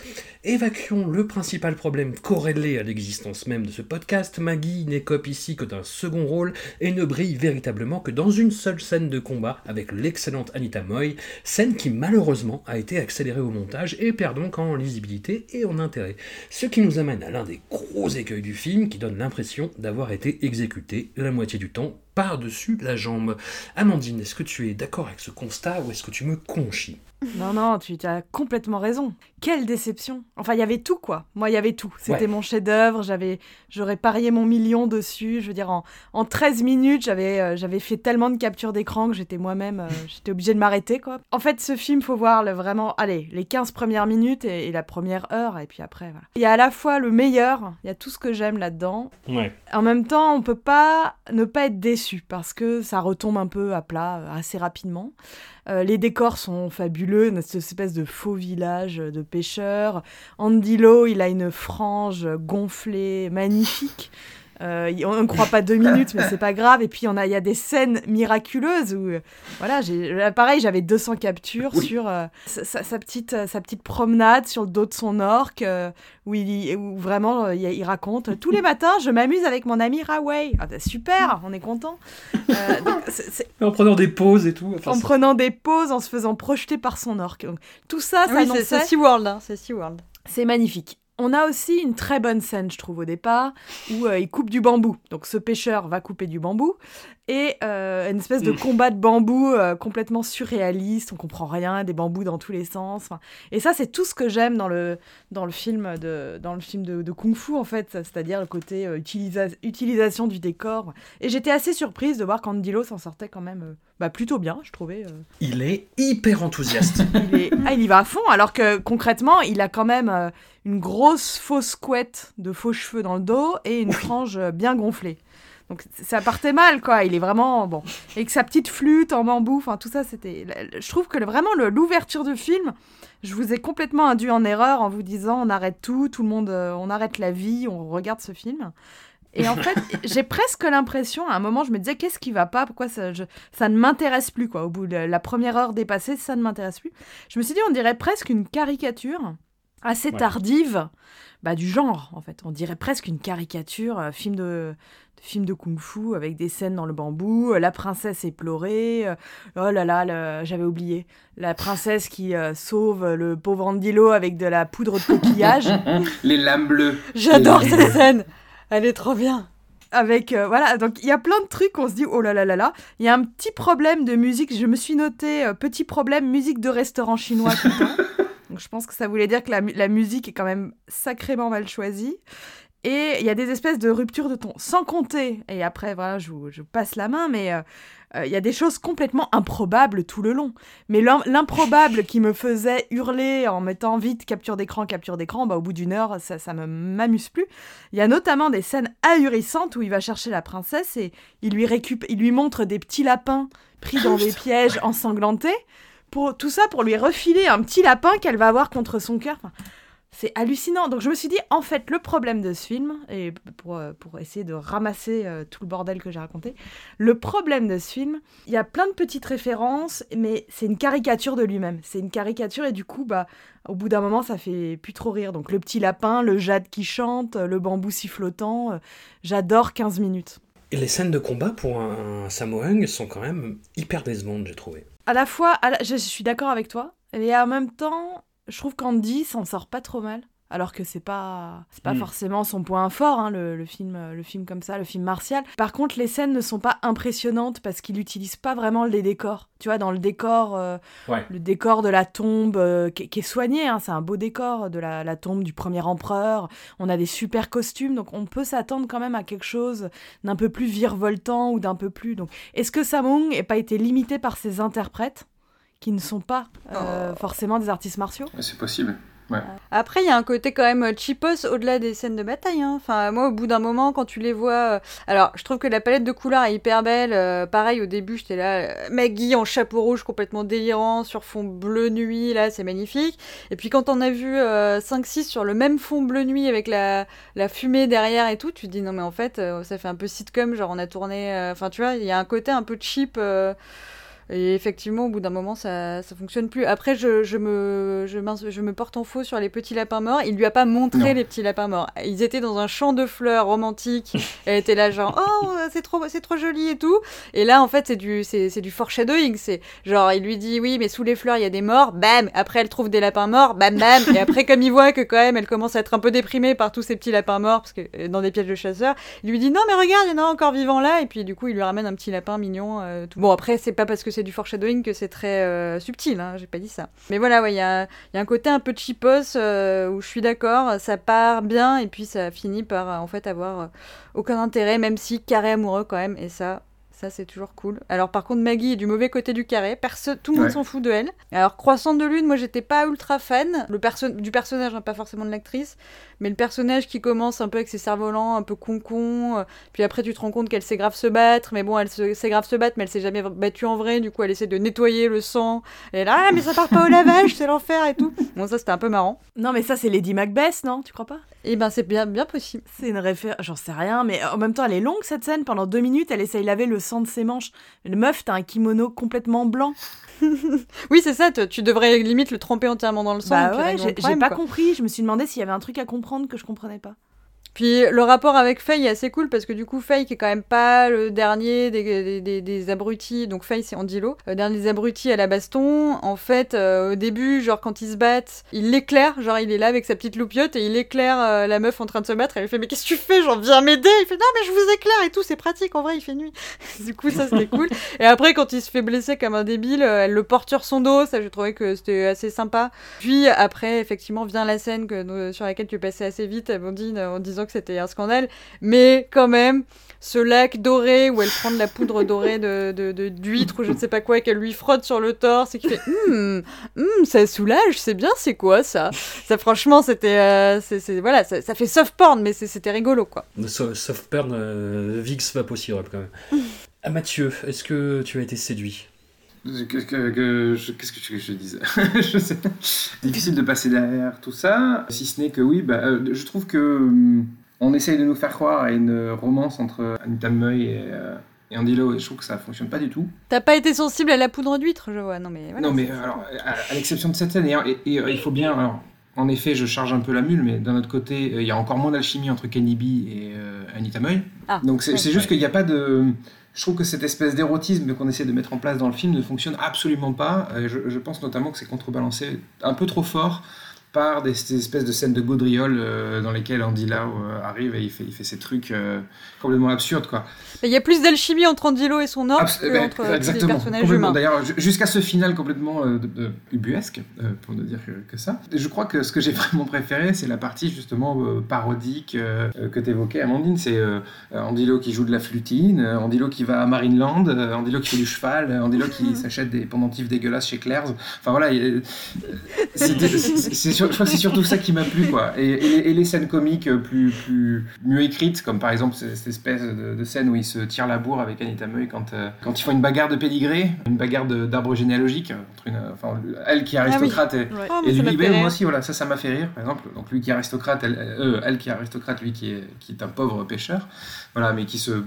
Évacuons le principal problème corrélé à l'existence même de ce podcast. Maggie n'écope ici que d'un second rôle et ne brille véritablement que dans une seule scène de combat avec l'excellente Anita Moy, scène qui malheureusement a été accélérée au montage et perd donc en lisibilité et en intérêt. Ce qui nous amène à l'un des gros écueils du film qui donne l'impression d'avoir été exécuté la moitié du temps par-dessus la jambe. Amandine, est-ce que tu es d'accord avec ce constat ou est-ce que tu me conchies? Non, non, tu as complètement raison. Quelle déception. Enfin, il y avait tout, quoi. Moi, il y avait tout. C'était Ouais. mon chef-d'œuvre. J'avais, j'aurais parié mon million dessus. Je veux dire, en, en 13 minutes, j'avais, euh, j'avais fait tellement de captures d'écran que j'étais moi-même, euh, j'étais obligée de m'arrêter, quoi. En fait, ce film, faut voir le, vraiment, allez, les 15 premières minutes et, et la première heure, et puis après, voilà. Il y a à la fois le meilleur, il y a tout ce que j'aime là-dedans, Ouais. en même temps, on peut pas ne pas être déçu parce que ça retombe un peu à plat euh, assez rapidement. Euh, les décors sont fabuleux, une espèce de faux village de pêcheurs. Andy Lo, il a une frange gonflée magnifique. Euh, on ne croit pas deux minutes, mais c'est pas grave. Et puis on a, il y a des scènes miraculeuses où, euh, voilà, pareil, j'avais 200 captures Oui. sur euh, sa, sa- sa petite, euh, sa petite promenade sur le dos de son orque, euh, où, il, où vraiment il, il raconte tous les matins, je m'amuse avec mon ami Raway. Ah, bah, super, on est content. Euh, En prenant des pauses et tout. enfin, en prenant des pauses, en se faisant projeter par son orque. Donc, tout ça, ça Ah oui, c'est- SeaWorld, hein, c'est SeaWorld. c'est magnifique. On a aussi une très bonne scène, je trouve, au départ, où euh, il coupe du bambou. Donc ce pêcheur va couper du bambou. Et euh, une espèce de combat de bambou euh, complètement surréaliste, on comprend rien, des bambous dans tous les sens. Enfin, et ça, c'est tout ce que j'aime dans le, dans le film, de, dans le film de, de Kung Fu, en fait, c'est-à-dire le côté euh, utilisa- utilisation du décor. Et j'étais assez surprise de voir qu'Andilo s'en sortait quand même euh, bah, plutôt bien, je trouvais. Il est hyper enthousiaste. Il, est- ah, il y va à fond, alors que concrètement, il a quand même une grosse fausse couette de faux cheveux dans le dos et une frange bien gonflée. Donc ça partait mal, quoi. Il est vraiment bon. Et que sa petite flûte en bambou, enfin tout ça, c'était. Je trouve que vraiment l'ouverture du film, je vous ai complètement induit en erreur en vous disant on arrête tout, tout le monde, euh, on arrête la vie, on regarde ce film. Et en fait, j'ai presque l'impression, à un moment, je me disais qu'est-ce qui va pas, pourquoi ça, je- ça ne m'intéresse plus, quoi. Au bout de la première heure dépassée, ça ne m'intéresse plus. Je me suis dit, on dirait presque une caricature assez Ouais. tardive bah, du genre, en fait. On dirait presque une caricature, euh, film de, de film de kung-fu avec des scènes dans le bambou, euh, la princesse éplorée, euh, oh là là, j'avais oublié, la princesse qui euh, sauve le pauvre Andilo avec de la poudre de coquillage. Les lames bleues. J'adore cette scène Elle est trop bien avec euh, voilà donc il y a plein de trucs on se dit oh là là là là il y a un petit problème de musique je me suis noté euh, petit problème musique de restaurant chinois tout le temps donc je pense que ça voulait dire que la, mu- la musique est quand même sacrément mal choisie. Et il y a des espèces de ruptures de ton sans compter et après voilà je vous, je vous passe la main mais euh, euh, il y a des choses complètement improbables tout le long. Mais l'im- l'improbable qui me faisait hurler en mettant vite capture d'écran capture d'écran bah au bout d'une heure ça ça me m'amuse plus. Il y a notamment des scènes ahurissantes où il va chercher la princesse et il lui récup il lui montre des petits lapins pris dans des pièges ensanglantés. Pour, tout ça pour lui refiler un petit lapin qu'elle va avoir contre son cœur. C'est hallucinant. Donc je me suis dit, en fait, le problème de ce film, et pour, euh, pour essayer de ramasser euh, tout le bordel que j'ai raconté, le problème de ce film, il y a plein de petites références, mais c'est une caricature de lui-même. C'est une caricature et du coup, bah, au bout d'un moment, ça fait plus trop rire. Donc le petit lapin, le jade qui chante, le bambou sifflotant, euh, j'adore 15 minutes. Les scènes de combat pour un, un sont quand même hyper décevantes, j'ai trouvé. À la fois, je suis d'accord avec toi, et en même temps, je trouve qu'Andy s'en sort pas trop mal. Alors que c'est pas, c'est pas Mm. forcément son point fort, hein, le, le film, le film comme ça, le film martial. Par contre, les scènes ne sont pas impressionnantes parce qu'il utilise pas vraiment les décors. Tu vois, dans le décor, euh, Ouais. le décor de la tombe euh, qui, qui est soigné, hein, c'est un beau décor de la, la tombe du premier empereur. On a des super costumes, donc on peut s'attendre quand même à quelque chose d'un peu plus virevoltant ou d'un peu plus. Donc, est-ce que Samung n'ait pas été limité par ses interprètes qui ne sont pas euh, forcément des artistes martiaux? C'est possible. Après, il y a un côté quand même cheapos au-delà des scènes de bataille. hein. Enfin, moi, au bout d'un moment, quand tu les vois. euh, Alors, je trouve que la palette de couleurs est hyper belle. euh, pareil, au début, j'étais là. euh, Maggie en chapeau rouge complètement délirant sur fond bleu nuit, là, c'est magnifique. Et puis, quand on a vu 5-6 sur le même fond bleu nuit avec la, fumée derrière et tout, tu te dis non, mais en fait, euh, ça fait un peu sitcom. Genre, on a tourné. euh, Enfin, tu vois, il y a un côté un peu cheap. euh, et effectivement, au bout d'un moment, ça, ça fonctionne plus. Après, je, je, me, je, je me porte en faux sur les petits lapins morts. Il lui a pas montré Non. les petits lapins morts. Ils étaient dans un champ de fleurs romantique. Elle était là, genre, oh, c'est trop, c'est trop joli et tout. Et là, en fait, c'est du, c'est, c'est du foreshadowing. C'est genre, il lui dit, oui, mais sous les fleurs, il y a des morts. Bam Après, elle trouve des lapins morts. Bam, bam Et après, comme il voit que quand même, elle commence à être un peu déprimée par tous ces petits lapins morts, parce que euh, dans des pièges de chasseurs, il lui dit, non, mais regarde, il y en a encore vivant là. Et puis, du coup, il lui ramène un petit lapin mignon. euh, tout. Bon, après, c'est pas parce que c'est du foreshadowing que c'est très euh, subtil, hein, j'ai pas dit ça. Mais voilà, ouais, il y a, il y a un côté un peu cheapos euh, où je suis d'accord, ça part bien et puis ça finit par euh, en fait avoir euh, aucun intérêt, même si carré amoureux quand même, et ça, Ça, c'est toujours cool. Alors, par contre, Maggie est du mauvais côté du carré. Perso tout le monde Ouais. s'en fout de elle. Alors, Croissant de Lune, moi, j'étais pas ultra fan le perso du personnage, hein, pas forcément de l'actrice. Mais le personnage qui commence un peu avec ses cerfs-volants, un peu con-con. euh, puis après, tu te rends compte qu'elle sait grave se battre. Mais bon, elle se- sait grave se battre, mais elle s'est jamais battue en vrai. Du coup, elle essaie de nettoyer le sang. Elle est là, ah, mais ça part pas au lavage, c'est l'enfer et tout. Bon, ça, c'était un peu marrant. Non, mais ça, c'est Lady Macbeth, non Tu crois pas? Et ben, c'est bien, bien possible. C'est une référence, j'en sais rien, mais en même temps, elle est longue cette scène. Pendant deux minutes, elle essaye de laver le sang de ses manches. Le meuf, t'as un kimono complètement blanc. Oui, c'est ça. Tu devrais limite le tremper entièrement dans le sang. bah ouais, j'ai pas quoi. compris. Je me suis demandé s'il y avait un truc à comprendre que je comprenais pas. Puis le rapport avec Faye est assez cool parce que du coup Faye qui est quand même pas le dernier des, des, abrutis, donc Faye c'est Andilo, le dernier des abrutis à la baston, en fait euh, au début genre quand ils se battent, il l'éclaire, genre il est là avec sa petite loupiote et il éclaire euh, la meuf en train de se battre, elle lui fait mais qu'est-ce que tu fais, genre viens m'aider, il fait non mais je vous éclaire et tout, c'est pratique en vrai il fait nuit. du coup ça c'était cool. Et après quand il se fait blesser comme un débile, euh, elle le porte sur son dos, ça j'ai trouvé que c'était assez sympa. Puis après, effectivement, vient la scène que, sur laquelle tu passais assez vite, Amandine, en disant que c'était un scandale. Mais quand même, ce lac doré où elle prend de la poudre dorée de, de, de- d'huître ou je ne sais pas quoi et qu'elle lui frotte sur le torse et qui fait Hum, hum, ça soulage, c'est bien, c'est quoi ça? Ça, franchement, c'était. euh, c'est, c'est- voilà, ça, ça fait soft porn, mais c'est- c'était rigolo quoi. So- Soft porn, euh, Vix va quand même. Ah, Mathieu, est-ce que tu as été séduit? Que- que- que- je- Qu'est-ce que tu veux que je dise Je sais pas. Difficile de passer derrière tout ça, si ce n'est que oui, bah, euh, je trouve que hum, on essaye de nous faire croire à une romance entre Anita Meuil et, euh, et Andy Lau, et je trouve que ça fonctionne pas du tout. T'as pas été sensible à la poudre d'huître, je vois. Non, mais voilà. non, mais alors, à, à l'exception de cette scène, et, et- et, il faut bien. Alors, en effet, je charge un peu la mule, mais d'un autre côté, euh, il y a encore moins d'alchimie entre Kenny B et euh, Anita Meuil. Ah, Donc c'est ouais. c'est juste qu'il n'y a pas de. Je trouve que cette espèce d'érotisme qu'on essaie de mettre en place dans le film ne fonctionne absolument pas. Euh, Je, je pense notamment que c'est contrebalancé un peu trop fort par des, ces espèces de scènes de gaudriole euh, dans lesquelles Andy Lau euh, arrive et il fait, il fait ces trucs euh, complètement absurdes. Quoi. Il y a plus d'alchimie entre Andilo et son Abs- que ben, entre les personnages humains. D'ailleurs, ju- jusqu'à ce final complètement de- de- ubuesque, pour ne dire que, que ça. Je crois que ce que j'ai vraiment préféré, c'est la partie justement parodique que tu évoquais, Amandine. C'est euh, Andilo qui joue de la flutine, euh, Andilo qui va à Marineland, euh, Andilo qui fait du cheval, euh, Andilo qui s'achète des pendentifs dégueulasses chez Claire's. Enfin voilà, c'est- je crois que c'est surtout ça qui m'a plu. Quoi. Et, et les, et les scènes comiques euh, plus, plus mieux écrites, comme par exemple cette espèce de, de scène où il se tire la bourre avec Anita Meuil quand, euh, quand ils font une bagarre de pédigré, une bagarre d'arbre généalogique, entre une, enfin, elle qui est aristocrate et, Ouais. Oh, et lui, ben, moi aussi, voilà, ça, ça m'a fait rire, par exemple. Donc lui qui est aristocrate, elle, euh, elle qui est aristocrate, lui qui est, qui est un pauvre pêcheur, voilà, mais qui se,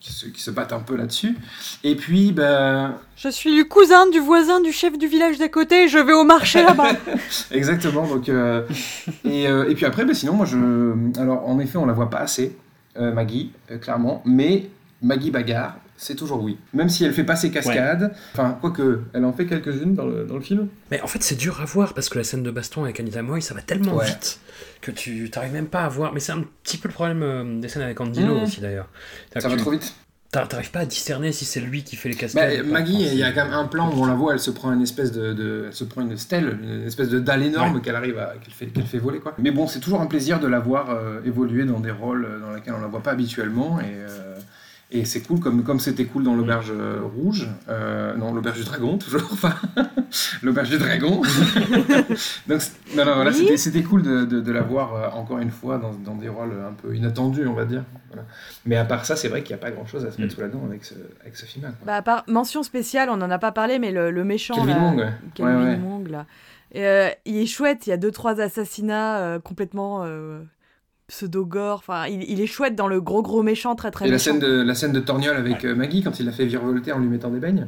qui se, qui se battent un peu là-dessus. Et puis, ben, Je suis le cousin du voisin du chef du village d'à côté, je vais au marché là-bas. exactement. Donc, euh, et, euh, et puis après, ben, sinon, moi, je, alors en effet, on la voit pas assez, euh, Maggie, clairement, mais Maggie bagarre. C'est toujours oui. Même si elle fait pas ses cascades, enfin, quoique, elle en fait quelques-unes dans le, dans le film. Mais en fait, c'est dur à voir parce que la scène de baston avec Anita Moy, ça va tellement Ouais. vite que tu t'arrives même pas à voir. Mais c'est un petit peu le problème euh, des scènes avec Andilo Mhm. aussi d'ailleurs. Ça va trop vite. t'a- T'arrives pas à discerner si c'est lui qui fait les cascades. Maggie, il y a quand même un plan où on la voit, elle se prend une espèce de, de- elle se prend une stèle, une espèce de dalle énorme qu'elle arrive à, qu'elle fait, qu'elle fait voler quoi. Mais bon, c'est toujours un plaisir de la voir euh, évoluer dans des rôles euh, dans lesquels on la voit pas habituellement et euh, et c'est cool comme comme c'était cool dans l'auberge euh, rouge, euh, non l'auberge du dragon toujours, enfin l'auberge du dragon. Donc non non voilà, Oui. c'était c'était cool de, de, de la voir euh, encore une fois dans, dans des rôles un peu inattendus on va dire. Voilà. Mais à part ça, c'est vrai qu'il n'y a pas grand chose à se mettre Mm. sous la dent avec ce, avec ce film-là. Bah, à part mention spéciale, on en a pas parlé, mais le, le méchant. Kelvin là, Wong, ouais. Kelvin Ouais, là. Et, euh, il est chouette, il y a deux, trois assassinats euh, complètement euh, pseudo-gore. Enfin, il, il est chouette dans le gros, gros méchant, très, très Et la scène, de, la scène de Torgnole avec euh, Maggie quand il l'a fait virevolter en lui mettant des beignes.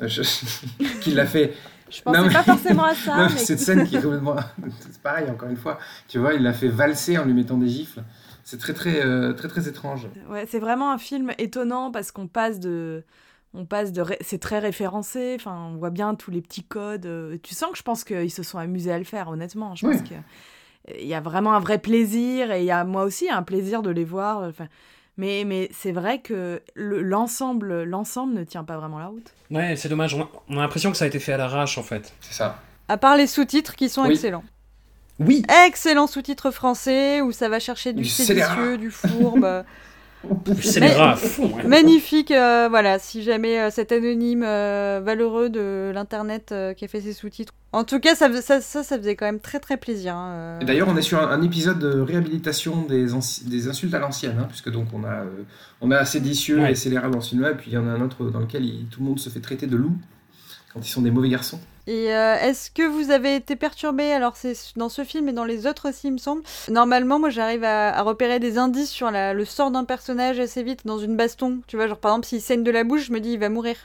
Euh, je- qu'il l'a fait. Je pensais Non, mais- pas forcément à ça. Non, mais mais- cette scène qui est complètement. C'est pareil, encore une fois. Tu vois, il l'a fait valser en lui mettant des gifles. C'est très, très, euh, très, très étrange. Ouais, c'est vraiment un film étonnant parce qu'on passe de. On passe de. ré- C'est très référencé, enfin, on voit bien tous les petits codes. Tu sens que je pense qu'ils se sont amusés à le faire, honnêtement. Je pense Oui. que. Il y a vraiment un vrai plaisir et il y a moi aussi un plaisir de les voir. Enfin, mais mais c'est vrai que le- l'ensemble l'ensemble ne tient pas vraiment la route. Ouais, c'est dommage. On a, on a l'impression que ça a été fait à l'arrache en fait. C'est ça. À part les sous-titres qui sont Oui. excellents. Oui. Excellents sous-titres français où ça va chercher du Du séditieux, du fourbe. À fond. ouais. Magnifique, euh, voilà, si jamais euh, cet anonyme euh, valeureux de l'internet euh, qui a fait ses sous-titres. En tout cas, ça, ça, ça, ça faisait quand même très très plaisir. hein, euh. Et D'ailleurs, on est sur un, un épisode de réhabilitation des, des insultes à l'ancienne, hein, puisque donc on a, euh, on a séditieux Ouais. et scélérat dans ce film-là, et puis il y en a un autre dans lequel il- tout le monde se fait traiter de loup quand ils sont des mauvais garçons. Et euh, est-ce que vous avez été perturbé Alors, c'est dans ce film et dans les autres aussi, il me semble. Normalement, moi, j'arrive à, à repérer des indices sur la- le sort d'un personnage assez vite dans une baston. Tu vois, genre par exemple, s'il saigne de la bouche, je me dis il va mourir.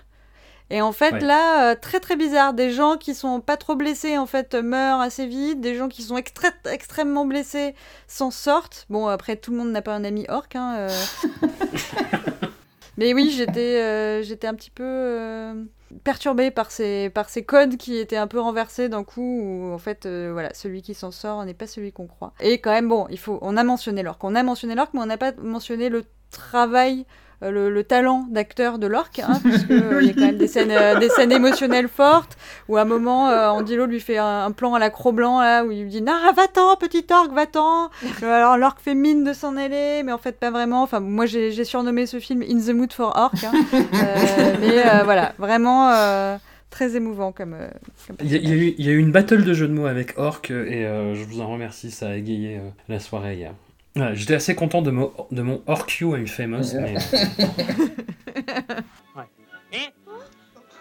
Et en fait, Ouais. là, euh, très très bizarre. Des gens qui sont pas trop blessés, en fait, euh, meurent assez vite. Des gens qui sont extra- extrêmement blessés s'en sortent. Bon, après, tout le monde n'a pas un ami orc. Hein, euh. Mais oui, j'étais euh, j'étais un petit peu euh, perturbée par ces, par ces codes qui étaient un peu renversés d'un coup, où en fait, euh, voilà, celui qui s'en sort n'est pas celui qu'on croit. Et quand même, bon, il faut, on a mentionné l'orc. On a mentionné l'orc, mais on n'a pas mentionné le travail, le, le talent d'acteur de l'orc, hein, puisque euh, il y a quand même des scènes, euh, des scènes émotionnelles fortes, où à un moment, euh, Andilo lui fait un, un plan à la Cro-Blanc, là, où il lui dit « Ah, va-t'en, petit orc, va-t'en !» Euh, Alors l'orc fait mine de s'en aller, mais en fait pas vraiment. Enfin, moi j'ai surnommé ce film In the Mood for Orc. hein. Euh, mais euh, voilà, vraiment euh, très émouvant comme. euh, comme Il y, a, il y a eu, il y a eu une battle de jeux de mots avec Orc euh, et euh, je vous en remercie, ça a égayé euh, la soirée hier. Voilà, J'étais assez content de, mon- de mon You I'm Famous, mais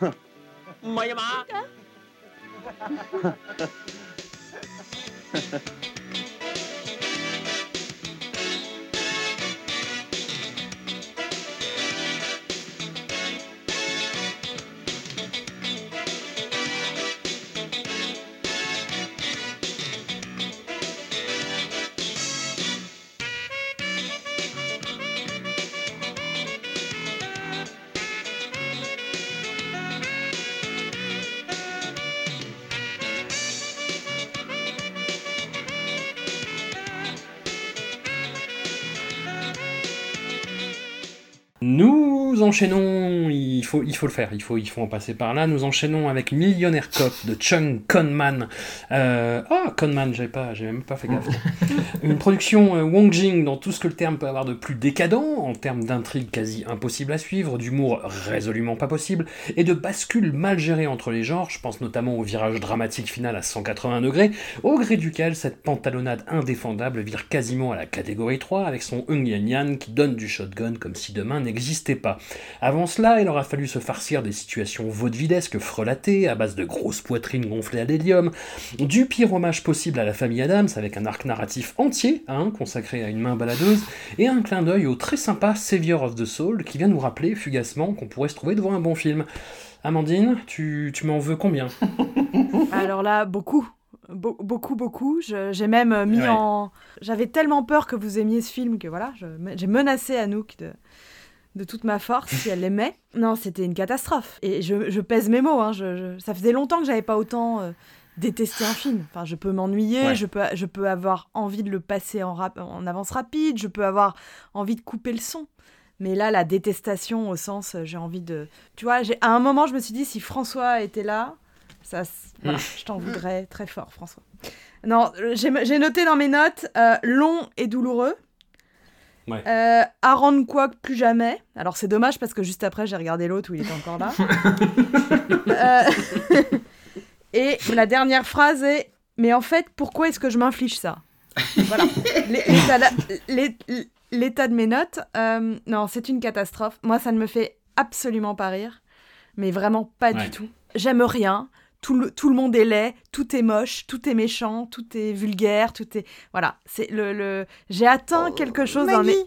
euh, enchaînons, il faut, il faut le faire, il faut, il faut en passer par là. Nous enchaînons avec Millionnaire Cop de Chung Conman. Euh, Ah, Conman, j'avais pas, j'avais même pas fait gaffe. Une production euh, Wong Jing dans tout ce que le terme peut avoir de plus décadent, en termes d'intrigue quasi impossible à suivre, d'humour résolument pas possible, et de bascule mal gérée entre les genres. Je pense notamment au virage dramatique final à 180 degrés, au gré duquel cette pantalonnade indéfendable vire quasiment à la catégorie 3 avec son Hung Yan Yan qui donne du shotgun comme si demain n'existait pas. Avant cela, il aura fallu se farcir des situations vaudevillesques frelatées à base de grosses poitrines gonflées à l'hélium, du pire hommage possible à la famille Adams avec un arc narratif entier hein, consacré à une main baladeuse et un clin d'œil au très sympa Savior of the Soul qui vient nous rappeler fugacement qu'on pourrait se trouver devant un bon film. Amandine, tu, tu m'en veux combien? Alors là, beaucoup. Be- beaucoup, beaucoup. J'ai même euh, mis Ouais. en. J'avais tellement peur que vous aimiez ce film que voilà, j'ai menacé Anouk de, de toute ma force si elle l'aimait. Non, c'était une catastrophe. Et je, je pèse mes mots. hein, je- je- Ça faisait longtemps que j'avais pas autant euh, détesté un film. Enfin, je peux m'ennuyer, Ouais. je, peux, je peux avoir envie de le passer en, rap- en avance rapide, je peux avoir envie de couper le son. Mais là, la détestation au sens, euh, j'ai envie de. Tu vois, à un moment, je me suis dit, si François était là, ça, voilà, je t'en voudrais très fort, François. Non, euh, j'ai j'ai noté dans mes notes euh, long et douloureux. Ouais. Euh, à rendre quoi plus jamais. Alors c'est dommage parce que juste après j'ai regardé l'autre où il était encore là. Euh, et la dernière phrase est Mais en fait, pourquoi est-ce que je m'inflige ça? Voilà. L'é- L'état de- l'é- L'état de mes notes, euh, non, c'est une catastrophe. Moi, ça ne me fait absolument pas rire. Mais vraiment pas Ouais. du tout. J'aime rien. Tout le, tout le monde est laid, tout est moche, tout est méchant, tout est vulgaire, tout est... Voilà, c'est le... le... J'ai atteint quelque chose dans. Maggie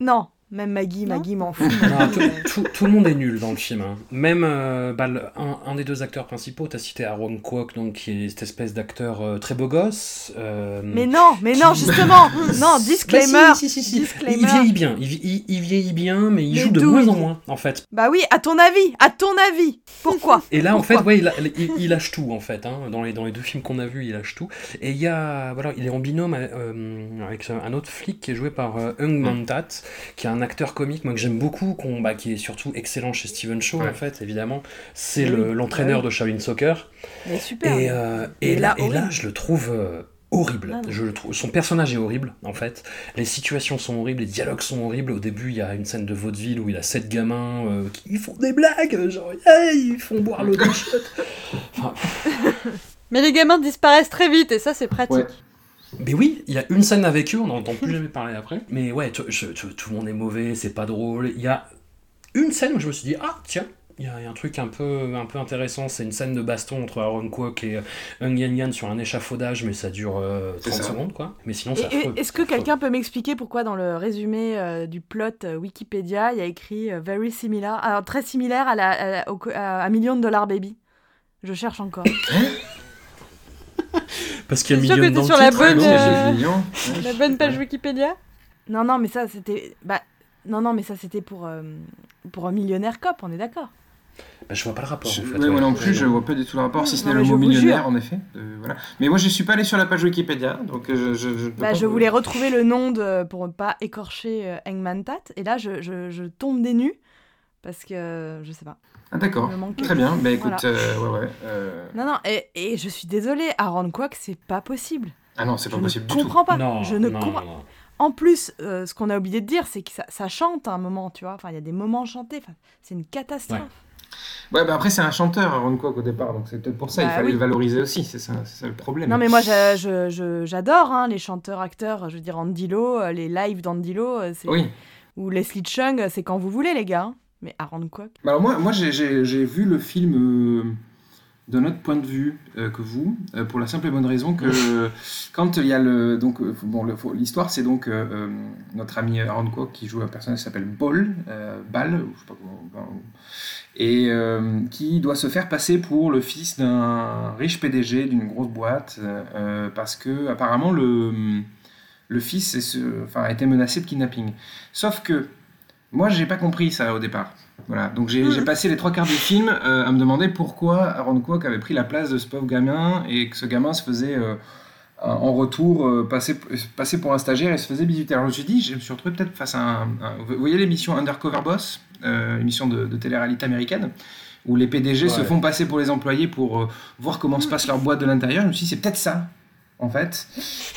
Non, même Maggie, Non Maggie m'en fout. Non, tout, tout- tout le monde est nul dans le film. hein. Même euh, bah, le- un, un des deux acteurs principaux, tu as cité Aaron Kwok, donc, qui est cette espèce d'acteur euh, très beau gosse. euh, Mais non, mais non, justement Non, disclaimer Bah, si, si, si, si. Disclaimer. Il vieillit bien, il, il- il vieillit bien, mais il Mais joue de moins il- en moins, en fait. Bah oui, à ton avis, à ton avis Pourquoi Et là, en fait, ouais, il, a- il- il lâche tout, en fait. hein. Dans, les, dans les deux films qu'on a vus, il lâche tout. Et il y a, voilà, il est en binôme euh, avec un autre flic qui est joué par euh, Hung Mantat, qui est un acteur comique, moi, que j'aime beaucoup, bah, qui est surtout excellent chez Steven Shaw, Ouais. en fait, évidemment. C'est oui, l'entraîneur de Shaolin Soccer. Mais super Et, euh, et, là, là, et là, horrible. je le trouve euh, horrible. Ah non. Je le trouve. Son personnage est horrible, en fait. Les situations sont horribles, les dialogues sont horribles. Au début, il y a une scène de vaudeville où il a sept gamins euh, qui font des blagues, genre hey, ils font boire l'eau de. Enfin, Mais les gamins disparaissent très vite et ça c'est pratique. Ouais. Mais oui, il y a une scène avec eux, on n'entend plus jamais parler après. Mais ouais, tu- je- tu- tout le monde est mauvais, c'est pas drôle. Il y a une scène où je me suis dit ah tiens. Il y, a il y a un truc un peu, un peu intéressant, c'est une scène de baston entre Aaron Kwok et Hung Yan Yan sur un échafaudage, mais ça dure euh, C'est 30 ça. secondes, quoi. Mais sinon, affreux. Est-ce que quelqu'un peut m'expliquer pourquoi dans le résumé euh, du plot euh, Wikipédia, il y a écrit euh, very similar, alors très similaire à, la, à, la- au co- à, à Million de Dollar Baby? Je cherche encore. Parce qu'il y a T'es sûr million que dans t'es le sur la bonne, euh. La bonne page Wikipédia non, non, mais ça c'était. Bah, non, non, mais ça c'était pour, euh, pour un millionnaire cop, on est d'accord. Bah, je vois pas le rapport. Je- en fait, ouais, ouais. moi non plus, je vois pas du tout le rapport, si ce n'est le mot millionnaire, jure. en effet. Euh, voilà. Mais moi, je suis pas allé sur la page Wikipédia, donc je. Je, je, peux Bah, pas je voulais retrouver le nom de, pour ne pas écorcher euh, Hangman Tat, et là je, je, je tombe des nues parce que je sais pas. Ah, d'accord. Très bien. Bah écoute, Voilà. euh, ouais, ouais. euh, Non, non, et, et je suis désolée, Aaron Kwok, c'est pas possible. Ah non, c'est pas je possible ne du tout. comprends pas. Non, je ne non, comprends. non. En plus, euh, ce qu'on a oublié de dire, c'est que ça, ça chante à un moment, tu vois. Enfin, il y a des moments chantés. Enfin, c'est une catastrophe. Ouais, bah après, c'est un chanteur, Aaron Kwok, au départ, donc c'est peut-être pour ça, il Bah fallait oui. le valoriser aussi, c'est ça, le problème. Non, mais moi, j'a- je- je- j'adore hein, les chanteurs, acteurs. Je veux dire, Andy Lo, euh, les lives d'Andy Lo, euh, c'est- Oui. ou Leslie Chung, euh, c'est quand vous voulez, les gars. Mais Aaron Kwok. Bah Alors moi, moi j'ai- vu le film euh, d'un autre point de vue euh, que vous, euh, pour la simple et bonne raison que euh, quand il y a le donc bon l'histoire c'est donc notre ami Aaron Kwok qui joue un personnage qui s'appelle Ball, Ball, ou je sais pas comment, et qui doit se faire passer pour le fils d'un riche PDG d'une grosse boîte parce que apparemment le le fils est ce- enfin, a été menacé de kidnapping. Sauf que moi j'ai pas compris ça au départ. Voilà, donc j'ai j'ai passé les trois quarts du film euh, à me demander pourquoi Aaron Kwok avait pris la place de ce pauvre gamin et que ce gamin se faisait euh, en retour euh, passer, passer pour un stagiaire et se faisait bisuter. Alors je me suis dit, je me suis retrouvé peut-être face à un, un- Vous voyez l'émission Undercover Boss, euh, émission de, de télé-réalité américaine, où les PDG se font passer pour les employés pour euh, voir comment se passe leur boîte de l'intérieur. Je me suis dit, c'est peut-être ça. En fait,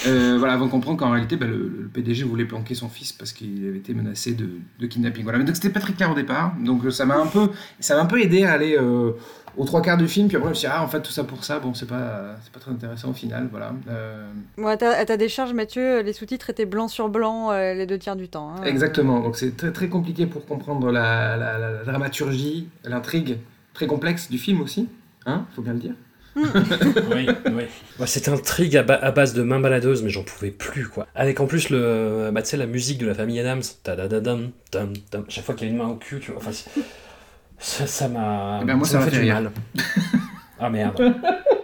Euh, voilà, avant de comprendre qu'en réalité, bah, le, le PDG voulait planquer son fils parce qu'il avait été menacé de, de kidnapping. Voilà, mais donc c'était pas très clair au départ. Donc ça m'a un peu, ça m'a un peu aidé à aller euh, aux trois quarts du film. Puis après, je me suis dit, ah, en fait, tout ça pour ça, bon, c'est pas, c'est pas très intéressant au final. Voilà. Euh, Bon, à ta, à ta décharge, Mathieu, les sous-titres étaient blanc sur blanc euh, les deux tiers du temps. hein. Exactement. Donc c'est très très compliqué pour comprendre la, la- la- la dramaturgie, l'intrigue très complexe du film aussi. Hein, faut bien le dire. oui, oui. Ouais, C'était un trig à, ba- à base de main baladeuse, mais j'en pouvais plus, quoi. Avec en plus le, bah, la musique de la famille Adams. Tam, tam. Chaque fois qu'il y a une main au cul, tu vois. Enfin, ça ça m'a. Eh ben, moi, ça m'a fait du rire. mal. ah merde.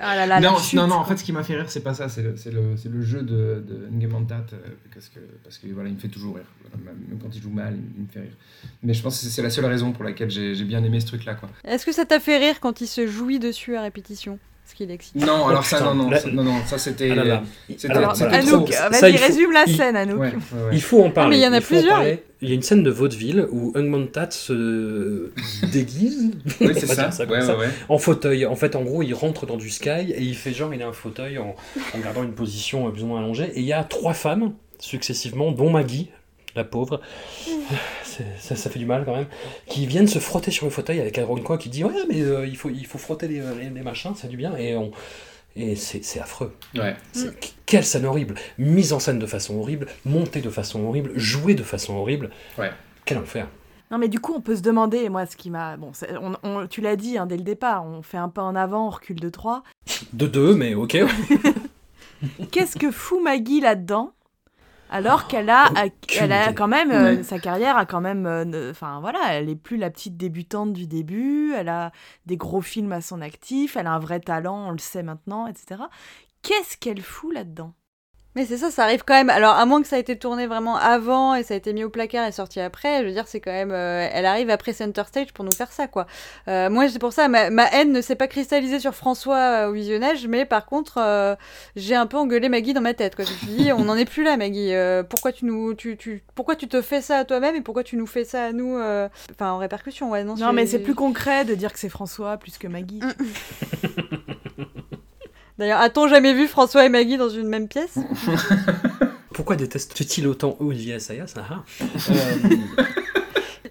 Ah là là, la non, chute, non, non, en fait, ce qui m'a fait rire, c'est pas ça, c'est le, c'est le, c'est le jeu de, de Ngemantat, euh, parce que, parce que voilà, il me fait toujours rire. Même quand il joue mal, il, me fait rire. Mais je pense que c'est- la seule raison pour laquelle j'ai bien aimé ce truc-là, quoi. Est-ce que ça t'a fait rire quand il se jouit dessus à répétition? Parce qu'il. Non, alors ça, putain, non, non, ça, non, non, ça c'était. Ah. Anouk, Ça, vas-y, résume la scène, Anouk. Ouais, ouais, ouais. Il faut en parler. Ah, mais il y en a plusieurs. Il y a une scène de vaudeville où Hungman Tat se déguise. Oui, c'est ça. dire comme ouais, ça, ouais, ouais. en fauteuil. En fait, en gros, il rentre dans du sky et il fait genre, il a un fauteuil en, en gardant une position euh, plus ou moins allongée. Et il y a trois femmes, successivement, dont Maggie, la pauvre, ça, ça fait du mal quand même, qui viennent se frotter sur le fauteuil avec Aaron Kwok qui dit Ouais, mais euh, il, faut, il faut frotter les, les, les machins, ça fait du bien. Et, on, et c'est c'est affreux. Ouais. C'est- Quelle scène horrible Mise en scène de façon horrible, montée de façon horrible, jouée de façon horrible. Ouais. Quel enfer. Non, mais du coup, on peut se demander, moi, ce qui m'a. Bon, c'est- on, on- tu l'as dit hein, dès le départ, on fait un pas en avant, on recule de trois. De deux, mais ok. Qu'est-ce que fout Maggie là-dedans? Alors qu'elle a, elle a quand même, euh, Ouais. sa carrière a quand même, euh, enfin voilà, elle est plus la petite débutante du début, elle a des gros films à son actif, elle a un vrai talent, on le sait maintenant, etc. Qu'est-ce qu'elle fout là-dedans? Mais c'est ça, ça arrive quand même. Alors, à moins que ça ait été tourné vraiment avant et ça a été mis au placard et sorti après, je veux dire, c'est quand même. euh, elle arrive après Center Stage pour nous faire ça, quoi. Euh, moi, c'est pour ça, ma, ma haine ne s'est pas cristallisée sur François euh, au visionnage, mais par contre, euh, j'ai un peu engueulé Maggie dans ma tête, quoi. Je me suis dit, on n'en est plus là, Maggie. Pourquoi, tu nous, tu, tu, pourquoi tu te fais ça à toi-même et pourquoi tu nous fais ça à nous Enfin, en répercussion, ouais. Non, Non, mais c'est plus concret de dire que c'est François plus que Maggie. D'ailleurs, a-t-on jamais vu François et Maggie dans une même pièce Pourquoi déteste-t-il autant Olivier Assayas Ah, ah. Euh,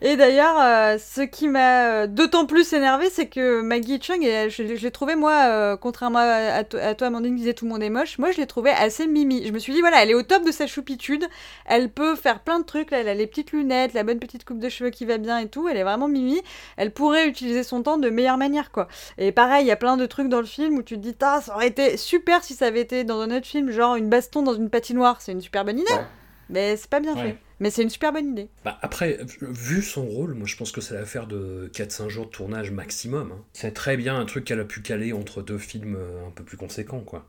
Et d'ailleurs, euh, ce qui m'a euh, d'autant plus énervé, c'est que Maggie Chung, et je, je l'ai trouvé, moi, euh, contrairement à, à to- à toi, Amandine, qui disait tout le monde est moche, moi, je l'ai trouvé assez mimi. Je me suis dit, voilà, elle est au top de sa choupitude, elle peut faire plein de trucs, là, elle a les petites lunettes, la bonne petite coupe de cheveux qui va bien et tout, elle est vraiment mimi. Elle pourrait utiliser son temps de meilleure manière, quoi. Et pareil, il y a plein de trucs dans le film où tu te dis, ah, ça aurait été super si ça avait été dans un autre film, genre une baston dans une patinoire, c'est une super bonne idée. Ouais. Mais c'est pas bien Ouais. fait. Mais c'est une super bonne idée. Bah, après, vu son rôle, moi je pense que c'est l'affaire de 4-5 jours de tournage maximum. hein. C'est très bien un truc qu'elle a pu caler entre deux films euh, un peu plus conséquents, quoi.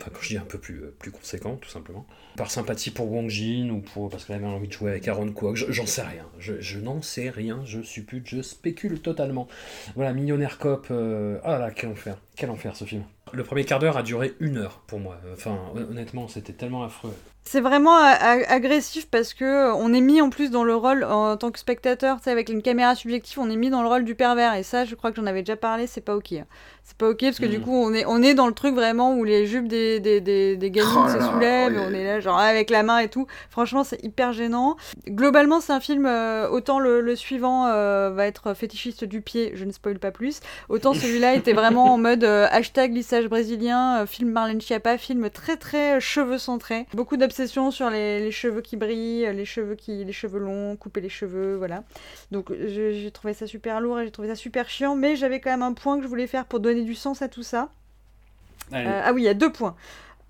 Enfin, quand je dis un peu plus, euh, plus conséquent, tout simplement. Par sympathie pour Wong Jin ou pour, parce qu'elle avait envie de jouer avec Aaron Kwok, je- j'en sais rien. Je, je n'en sais rien, je suppute, je spécule totalement. Voilà, Millionnaire Cop, euh, ah là, quel enfer. Quel enfer ce film. Le premier quart d'heure a duré une heure pour moi. Enfin, hon- honnêtement, c'était tellement affreux. C'est vraiment a- agressif parce que euh, on est mis en plus dans le rôle en tant que spectateur, tu sais, avec une caméra subjective, on est mis dans le rôle du pervers. Et ça, je crois que j'en avais déjà parlé, c'est pas ok. hein. C'est pas ok parce que du Mhm. coup, on est, on est dans le truc vraiment où les jupes des, des, des, des gamines Oh se soulèvent, ouais. on est là, genre avec la main et tout. Franchement, c'est hyper gênant. Globalement, c'est un film, euh, autant le, le suivant euh, va être fétichiste du pied, je ne spoil pas plus, autant celui-là était vraiment en mode euh, hashtag brésilien, euh, film Marlène Schiappa, film très très euh, cheveux centré. Beaucoup d'obsession sur les, les cheveux qui brillent, les cheveux qui, les cheveux longs, couper les cheveux, voilà. Donc j'ai trouvé ça super lourd et j'ai trouvé ça super chiant, mais j'avais quand même un point que je voulais faire pour donner du sens à tout ça. Euh, ah oui, il y a deux points.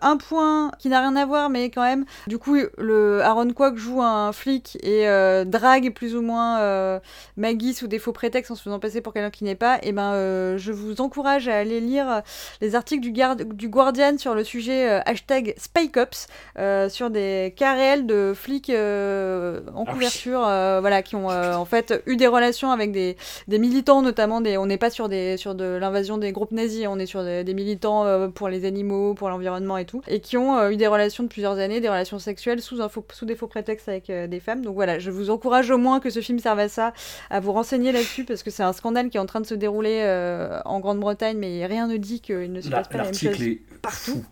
Un point qui n'a rien à voir, mais quand même, du coup, le Aaron Kwok joue un flic et euh, drague plus ou moins euh, Maggie sous des faux prétextes en se faisant passer pour quelqu'un qui n'est pas. Et ben, euh, je vous encourage à aller lire les articles du, du Guardian sur le sujet hashtag SpyCops, euh, sur des cas réels de flics en Ah couverture, voilà, qui ont en fait eu des relations avec des, des militants, notamment des. On n'est pas sur des sur de l'invasion des groupes nazis, on est sur des, des militants pour les animaux, pour l'environnement et tout, et qui ont euh, eu des relations de plusieurs années, des relations sexuelles sous un faux, sous des faux prétextes avec euh, des femmes. Donc voilà, je vous encourage au moins que ce film serve à ça, à vous renseigner là-dessus, parce que c'est un scandale qui est en train de se dérouler euh, en Grande-Bretagne, mais rien ne dit qu'il ne se passe pas la même chose. Partout. fou.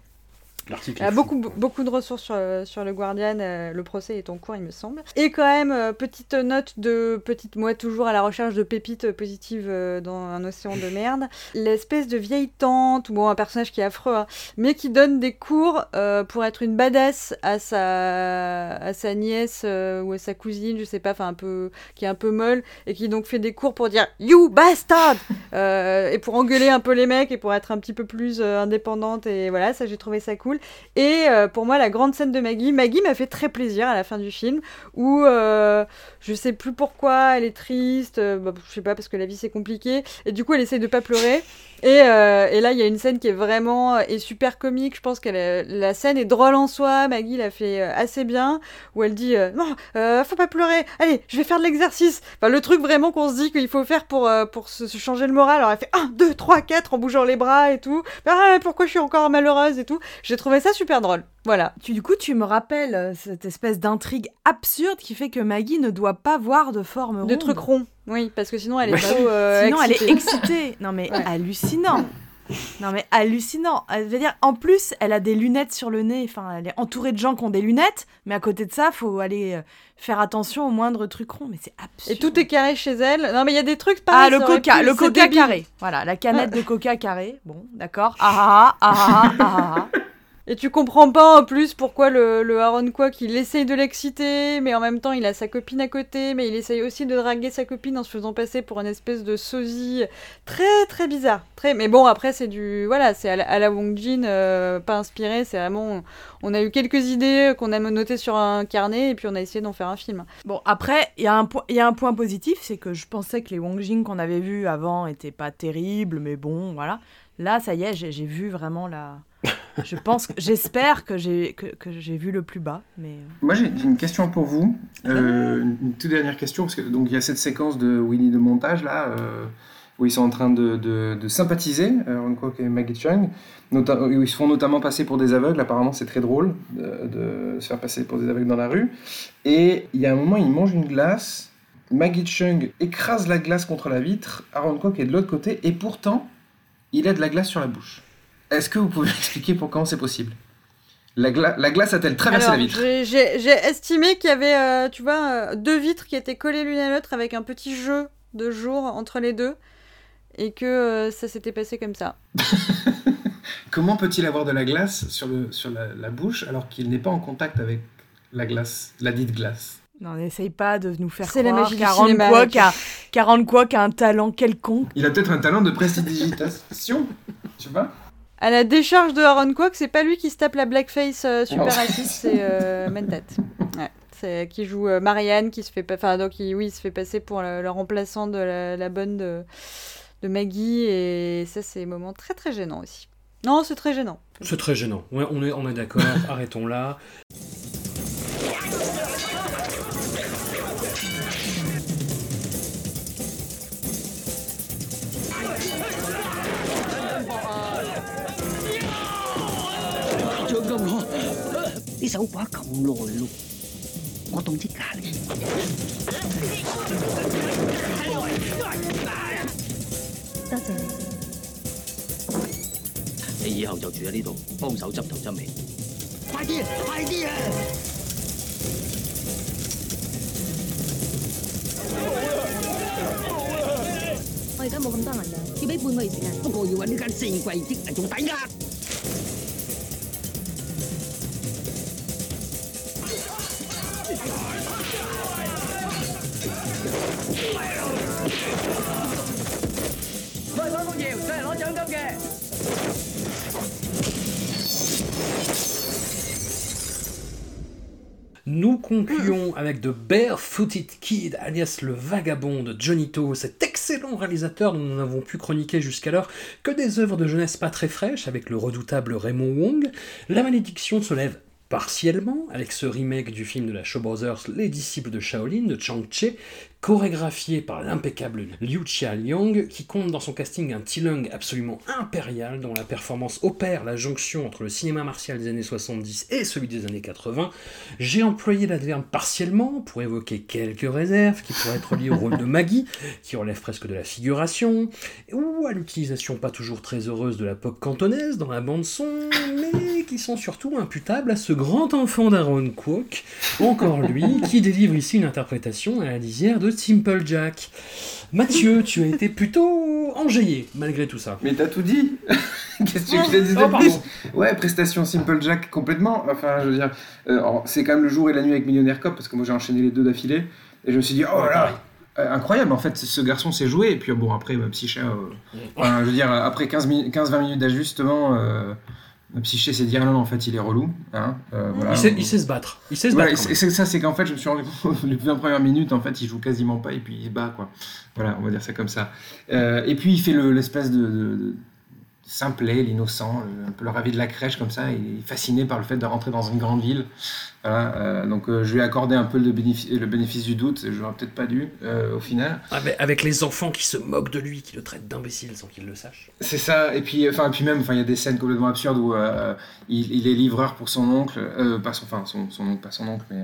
L'article Il y a beaucoup, beaucoup de ressources sur, sur le Guardian. euh, le procès est en cours, il me semble. Et quand même, euh, petite note de petite moi toujours à la recherche de pépites positives euh, dans un océan de merde. L'espèce de vieille tante, bon, un personnage qui est affreux, hein, mais qui donne des cours euh, pour être une badass à sa, à sa nièce euh, ou à sa cousine, je sais pas, enfin un peu, qui est un peu molle, et qui donc fait des cours pour dire You bastard Euh, Et pour engueuler un peu les mecs et pour être un petit peu plus indépendante. Et voilà, ça j'ai trouvé ça cool. Et euh, pour moi, la grande scène de Maggie, Maggie m'a fait très plaisir à la fin du film, où euh, je sais plus pourquoi, elle est triste, euh, bah, je sais pas, parce que la vie c'est compliqué, et du coup elle essaye de pas pleurer. Et, euh, et là, il y a une scène qui est vraiment est super comique. Je pense que la scène est drôle en soi. Maggie l'a fait assez bien, où elle dit non, faut pas pleurer. Allez, je vais faire de l'exercice. Le truc vraiment qu'on se dit qu'il faut faire pour pour se, se changer le moral. Alors elle fait 1, 2, 3, 4 en bougeant les bras et tout. Ah, pourquoi je suis encore malheureuse et tout. J'ai trouvé ça super drôle. Voilà. Tu, du coup, tu me rappelles euh, cette espèce d'intrigue absurde qui fait que Maggie ne doit pas voir de forme ronde. De trucs ronds. Oui, parce que sinon elle est trop. euh, Sinon, elle est excitée. excitée. Non, mais Ouais. hallucinant. Non, mais hallucinant. Elle veut dire, en plus, elle a des lunettes sur le nez. Enfin, elle est entourée de gens qui ont des lunettes. Mais à côté de ça, faut aller euh, faire attention aux moindres trucs ronds. Mais c'est absurde. Et tout est carré chez elle. Non, mais il y a des trucs Ah, pareils. le coca, pu- le coca débile. carré. Voilà, la canette de coca carré. Bon, d'accord. Ah ah ah ah ah ah ah. Et tu comprends pas en plus pourquoi le, Aaron Kwok il essaye de l'exciter, mais en même temps il a sa copine à côté, mais il essaye aussi de draguer sa copine en se faisant passer pour une espèce de sosie très très bizarre. Très... Mais bon, après c'est du. Voilà, c'est à la, Wong Jin, euh, pas inspiré, c'est vraiment. On a eu quelques idées qu'on a notées sur un carnet et puis on a essayé d'en faire un film. Bon, après, il y, a un y a un point positif, c'est que je pensais que les Wong Jing qu'on avait vus avant étaient pas terribles, mais bon, voilà. Là, ça y est, j'ai vu vraiment la. Je pense, que- j'espère que j'ai que, que j'ai vu le plus bas, mais. euh, Moi, j'ai une question pour vous. Euh, une, une toute dernière question, parce que donc il y a cette séquence de Winnie de montage là, euh, où ils sont en train de, de, de sympathiser, Ron Kwok et Maggie Chung, où ils se font notamment passer pour des aveugles. Apparemment, c'est très drôle de, de se faire passer pour des aveugles dans la rue. Et il y a un moment, ils mangent une glace. Maggie Chung écrase la glace contre la vitre. Aaron Kwok est de l'autre côté, et pourtant, il a de la glace sur la bouche. Est-ce que vous pouvez expliquer pour comment c'est possible? La, gla- la glace a-t-elle traversé Alors, la vitre? j'ai- estimé qu'il y avait, euh, tu vois, euh, deux vitres qui étaient collées l'une à l'autre avec un petit jeu de jour entre les deux. Et que euh, ça s'était passé comme ça. Comment peut-il avoir de la glace sur, le, sur la, la bouche alors qu'il n'est pas en contact avec la glace, la dite glace? Non, n'essaye pas de nous faire C'est la croire magie du qu'Aaron cinéma, Kwok là, a, qu'Aaron Kwok a un talent quelconque. Il a peut-être un talent de prestidigitation, tu vois? À la décharge de Aaron Kwok, c'est pas lui qui se tape la blackface euh, super Non. raciste, c'est euh, Mentat. Ouais. C'est qui joue euh, Marianne, qui se fait, enfin donc il, oui, il se fait passer pour le, le remplaçant de la, la bonne de, de Maggie et ça c'est un moment très très gênant aussi. Non, c'est très gênant. C'est très gênant. Ouais, on est, on est d'accord, arrêtons là. 手把咁耐咯，我当啲假嚟。得谢你，以后就住喺呢度，帮手执头执尾。快啲，快啲啊！我而家冇咁多银两，要俾半个月时间。不过要搵呢间四季的嚟做抵押。Nous concluons avec The Barefooted Kid, alias le vagabond de Johnny To, cet excellent réalisateur dont nous n'avons pu chroniquer jusqu'alors que des œuvres de jeunesse pas très fraîches avec le redoutable Raymond Wong. La malédiction se lève partiellement avec ce remake du film de la Shaw Brothers Les disciples de Shaolin de Chang Che, chorégraphié par l'impeccable Liu Chia Liang, qui compte dans son casting un Tilung absolument impérial dont la performance opère la jonction entre le cinéma martial des années 70 et celui des années 80. J'ai employé l'adverbe partiellement pour évoquer quelques réserves qui pourraient être liées au rôle de Maggie, qui relève presque de la figuration, ou à l'utilisation pas toujours très heureuse de la pop cantonaise dans la bande son, mais qui sont surtout imputables à ce grand enfant d'Aaron Kwok, encore lui, qui délivre ici une interprétation à la lisière de Simple Jack. Mathieu, tu as été plutôt enjaillé malgré tout ça. Mais t'as tout dit Qu'est-ce que je te disais Oh, de plus Ouais, prestation Simple Jack complètement. Enfin, je veux dire, euh, c'est quand même le jour et la nuit avec Millionnaire Cop parce que moi j'ai enchaîné les deux d'affilée et je me suis dit, oh là euh, Incroyable, en fait, ce garçon s'est joué. Et puis, euh, bon, après, ma psyché, euh, enfin, je veux dire, après 15-20 minutes d'ajustement, euh, psyché s'est dit, ah non, en fait, il est relou. Hein, euh, voilà. Il sait, il sait se battre. Il sait se battre. et c'est c'est ça, c'est qu'en fait, je me suis rendu compte, les 20 premières minutes, en fait, il joue quasiment pas et puis il se bat, quoi. Voilà, on va dire ça comme ça. Euh, et puis, il fait le- l'espèce de simplet, l'innocent, un peu le ravi de la crèche, comme ça. Il est fasciné par le fait de rentrer dans une grande ville. Voilà, euh, donc, euh, je lui ai accordé un peu le, bénéfice, le bénéfice du doute. Je l'aurais peut-être pas dû, euh, au final. Avec, avec les enfants qui se moquent de lui, qui le traitent d'imbécile sans qu'il le sache. C'est ça, et puis, enfin, puis même, enfin, il y a des scènes complètement absurdes où il, il est livreur pour son oncle, pas son, enfin, son, son oncle, pas son oncle, mais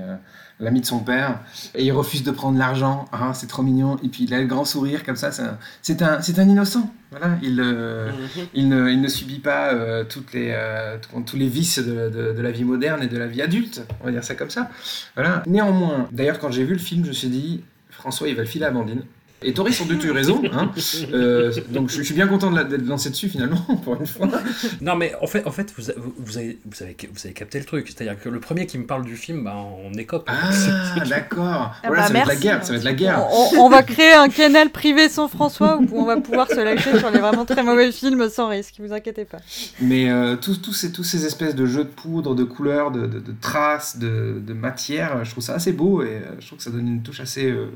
l'ami de son père, et il refuse de prendre l'argent, ah, c'est trop mignon, et puis il a le grand sourire comme ça, c'est un, c'est un, un innocent, voilà, il, euh, il, ne, il ne subit pas euh, toutes les, euh, tous- les vices de, de- de la vie moderne et de la vie adulte, on va dire ça comme ça, voilà. Néanmoins, d'ailleurs, quand j'ai vu le film, je me suis dit, François, il va le filer à Amandine. Et Tori sans doute eu raison, hein. Euh, donc je, je suis bien content de la- d'être lancé dessus finalement, pour une fois. Non, mais en fait, en fait vous, avez, vous, avez, vous avez capté le truc. C'est-à-dire que le premier qui me parle du film, bah, on écope. Ah, d'accord. Ah voilà, bah, ça va être la guerre, ça va être la guerre. On, on va créer un canal privé sans François où on va pouvoir se lâcher sur les vraiment très mauvais films sans risque, vous inquiétez pas. Mais euh, tous, tous, ces, tous ces espèces de jeux de poudre, de couleurs, de, de- de traces, de, de matière, je trouve ça assez beau et euh, je trouve que ça donne une touche assez, euh,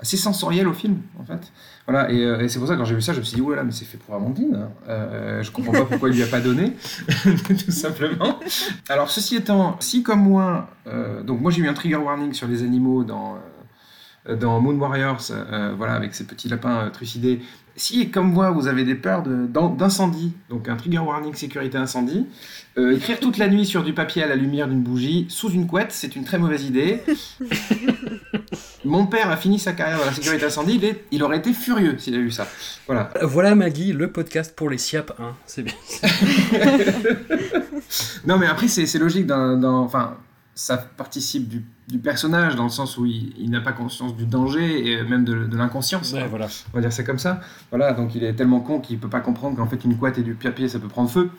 assez sensorielle au film, en fait. Voilà, et, euh, et c'est pour ça que quand j'ai vu ça, je me suis dit, oulala, mais c'est fait pour Amandine. hein. Euh, je comprends pas pourquoi il lui a pas donné, tout simplement. Alors, ceci étant, si comme moi, euh, donc moi j'ai eu un trigger warning sur les animaux dans, euh, dans Moon Warriors, voilà, avec ces petits lapins trucidés. Si, comme moi, vous avez des peurs d'incendie, donc un trigger warning sécurité incendie, écrire toute la nuit sur du papier à la lumière d'une bougie, sous une couette, c'est une très mauvaise idée. Mon père a fini sa carrière dans la sécurité incendie, il, est- il aurait été furieux s'il a vu ça. Voilà. Voilà Maggie, le podcast pour les SIAP 1. C'est bien. Non, mais après, c'est c'est logique. Dans, dans- enfin, ça participe du, du personnage dans le sens où il, il n'a pas conscience du danger et même de, de l'inconscience. Ouais, voilà. On va dire c'est comme ça. Voilà, donc il est tellement con qu'il peut pas comprendre qu'en fait une couette et du papier ça peut prendre feu.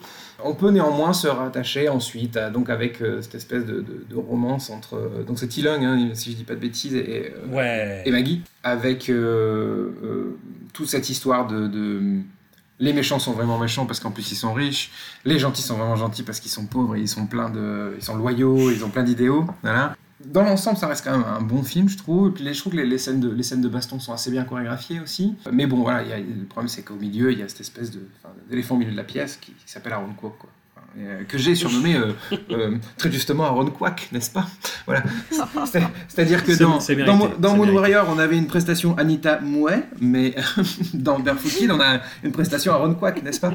On peut néanmoins se rattacher ensuite à, donc avec euh, cette espèce de, de- de romance entre euh, donc c'est Tilung hein, si je dis pas de bêtises et, euh, Ouais. et Maggie avec euh, toute cette histoire de- les méchants sont vraiment méchants parce qu'en plus ils sont riches, les gentils sont vraiment gentils parce qu'ils sont pauvres et ils sont pleins de ils sont loyaux, ils ont plein d'idéaux, voilà. Dans l'ensemble, ça reste quand même un bon film, je trouve. Les- je trouve que les, scènes de, les scènes de baston sont assez bien chorégraphiées aussi. Mais bon, voilà, il y a- le problème, c'est qu'au milieu, il y a cette espèce d'éléphant au milieu de la pièce qui, qui s'appelle Aaron Kwok, quoi. Euh, que j'ai surnommé euh, euh, très justement Aaron Kwak, n'est-ce pas? Voilà. C'est- C'est-à-dire que dans, dans, dans Moon. Warrior, on avait une prestation Anita Mouet, mais dans Barefoot Kid, on a une prestation Aaron Kwak, n'est-ce pas?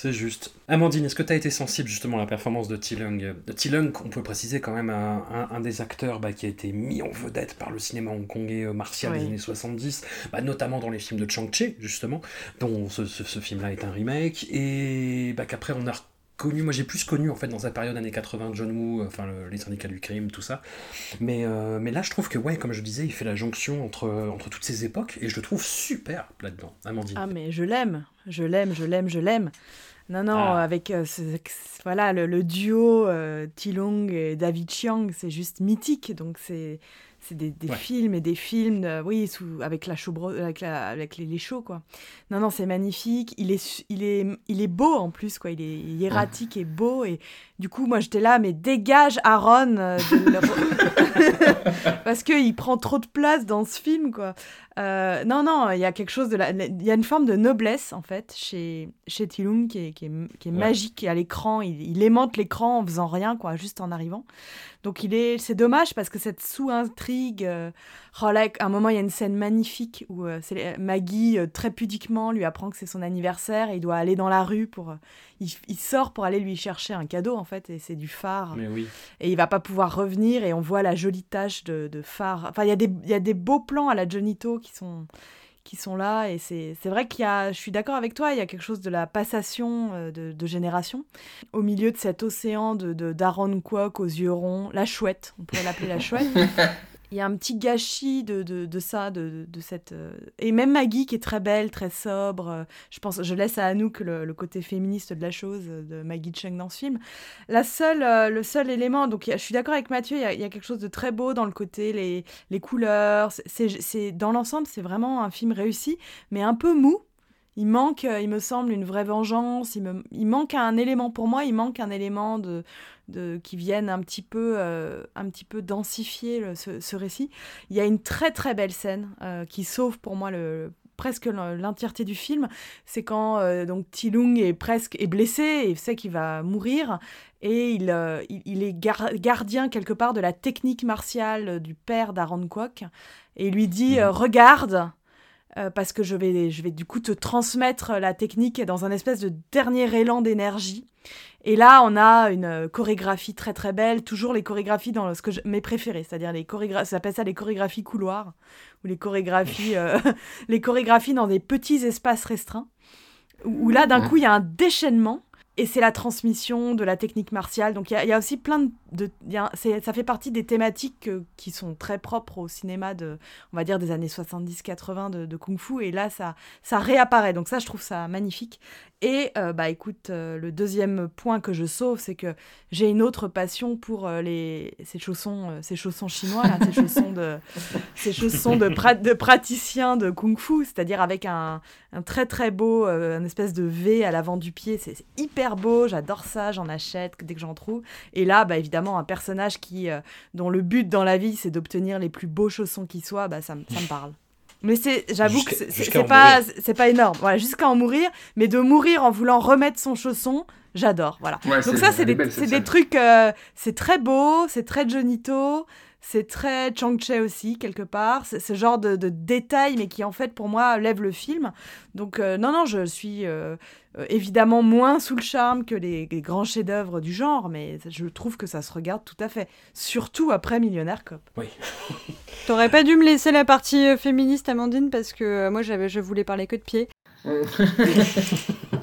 C'est juste. Amandine, est-ce que tu as été sensible justement à la performance de Tilung Euh, Tilung, on peut préciser quand même un, un- un des acteurs bah, qui a été mis en vedette par le cinéma hongkongais euh, martial des années 70, bah, notamment dans les films de Chang-Chi, justement, dont ce, ce- ce film-là est un remake, et bah, qu'après on a connu, moi j'ai plus connu en fait dans cette période années 80 John Woo, enfin le- les syndicats du crime, tout ça. Mais, euh, mais là je trouve que ouais, comme je disais, il fait la jonction entre, entre toutes ces époques et je le trouve super là-dedans, Amandine. Ah mais je l'aime, je l'aime, je l'aime, je l'aime. Non, non, Ah. avec euh, ce- voilà, le, le duo euh, Tilong et David Chiang, c'est juste mythique. Donc c'est c'est des, des Ouais. films et des films, euh, oui, sous, avec, la avec, la, avec les, les chaux, quoi. Non, non, c'est magnifique. Il est, il, est, il est beau en plus, quoi. Il est hiératique et beau. Et du coup, moi, j'étais là, mais dégage Aaron euh, de Parce qu'il prend trop de place dans ce film, quoi. Euh, non, non, il y a quelque chose de la... Il y a une forme de noblesse, en fait, chez, chez Tilung qui est, qui est, qui est Ouais. magique à l'écran. Il, il aimante l'écran en faisant rien, quoi, juste en arrivant. Donc il est, c'est dommage parce que cette sous-intrigue, euh, oh là, à un moment il y a une scène magnifique où euh, c'est Maggie euh, très pudiquement lui apprend que c'est son anniversaire et il doit aller dans la rue pour, euh, il, il sort pour aller lui chercher un cadeau en fait et c'est du phare Mais oui. et il va pas pouvoir revenir et on voit la jolie tache de, de phare. Enfin il y a des, il y a des beaux plans à la Jonito qui sont qui sont là et c'est c'est vrai qu'il y a, je suis d'accord avec toi, il y a quelque chose de la passation euh, de, de génération au milieu de cet océan de, de d'Aaron Kwok aux yeux ronds, la chouette, on pourrait l'appeler la chouette. Il y a un petit gâchis de, de, de ça, de, de cette... euh, Et même Maggie qui est très belle, très sobre. euh, Je pense, je laisse à Anouk le, côté féministe de la chose euh, de Maggie Chung dans ce film. La seule, le seul élément, donc je suis d'accord avec Mathieu, il y, a, quelque chose de très beau dans le côté, les, les couleurs. c'est, dans l'ensemble, c'est vraiment un film réussi, mais un peu mou. Il manque, euh, il me semble, une vraie vengeance. Il, me, il manque un élément pour moi. Il manque un élément de, de qui vienne un petit peu, euh, un petit peu densifier le- ce, ce récit. Il y a une très très belle scène euh, qui sauve pour moi le presque l'entièreté du film. C'est quand euh, donc Tilung est presque est blessé et sait qu'il va mourir et il, euh, il, il est gar- gardien quelque part de la technique martiale du père d'Aaron Kwok et il lui dit euh, regarde euh, parce que je vais, je vais du coup te transmettre la technique dans un espèce de dernier élan d'énergie. Et là, on a une chorégraphie très très belle, toujours les chorégraphies dans ce que je- mes préférées, c'est-à-dire les chorégraphies, ça s'appelle ça les chorégraphies couloirs, ou les chorégraphies, euh, les chorégraphies dans des petits espaces restreints, où, où là, d'un coup, il y a un déchaînement, et c'est la transmission de la technique martiale. Donc il y, y a aussi plein de... de- a- ça fait partie des thématiques euh, qui sont très propres au cinéma de, on va dire, des années 70-80 de, de Kung Fu, et là, ça, ça réapparaît. Donc ça, je trouve ça magnifique. Et euh, bah écoute, euh, le deuxième point que je sauve, c'est que j'ai une autre passion pour euh, les ces chaussons, ces chaussons chinois, là, ces chaussons de ces chaussons de, pra- de praticiens de kung-fu, c'est-à-dire avec un, un très très beau, un espèce de V à l'avant du pied. C'est c'est hyper beau, j'adore ça, j'en achète dès que j'en trouve. Et là, bah évidemment, un personnage qui euh, dont le but dans la vie c'est d'obtenir les plus beaux chaussons qui soient, bah ça, me- ça me parle. Mais c'est, j'avoue que c'est- pas, c'est pas énorme. Voilà, jusqu'à en mourir, mais de mourir en voulant remettre son chausson, j'adore. Voilà. Ouais, Donc ça, c'est des, des trucs, euh, c'est très beau, c'est très Jonito, C'est très Chang-Che aussi, quelque part. C'est ce genre de, de détails, mais qui en fait, pour moi, lève le film. Donc, euh, non, non, je suis euh, euh, évidemment moins sous le charme que les, les grands chefs-d'œuvre du genre, mais je trouve que ça se regarde tout à fait. Surtout après Millionnaire Cop. Oui. T'aurais pas dû me laisser la partie féministe, Amandine, parce que moi j'avais, je voulais parler que de pieds.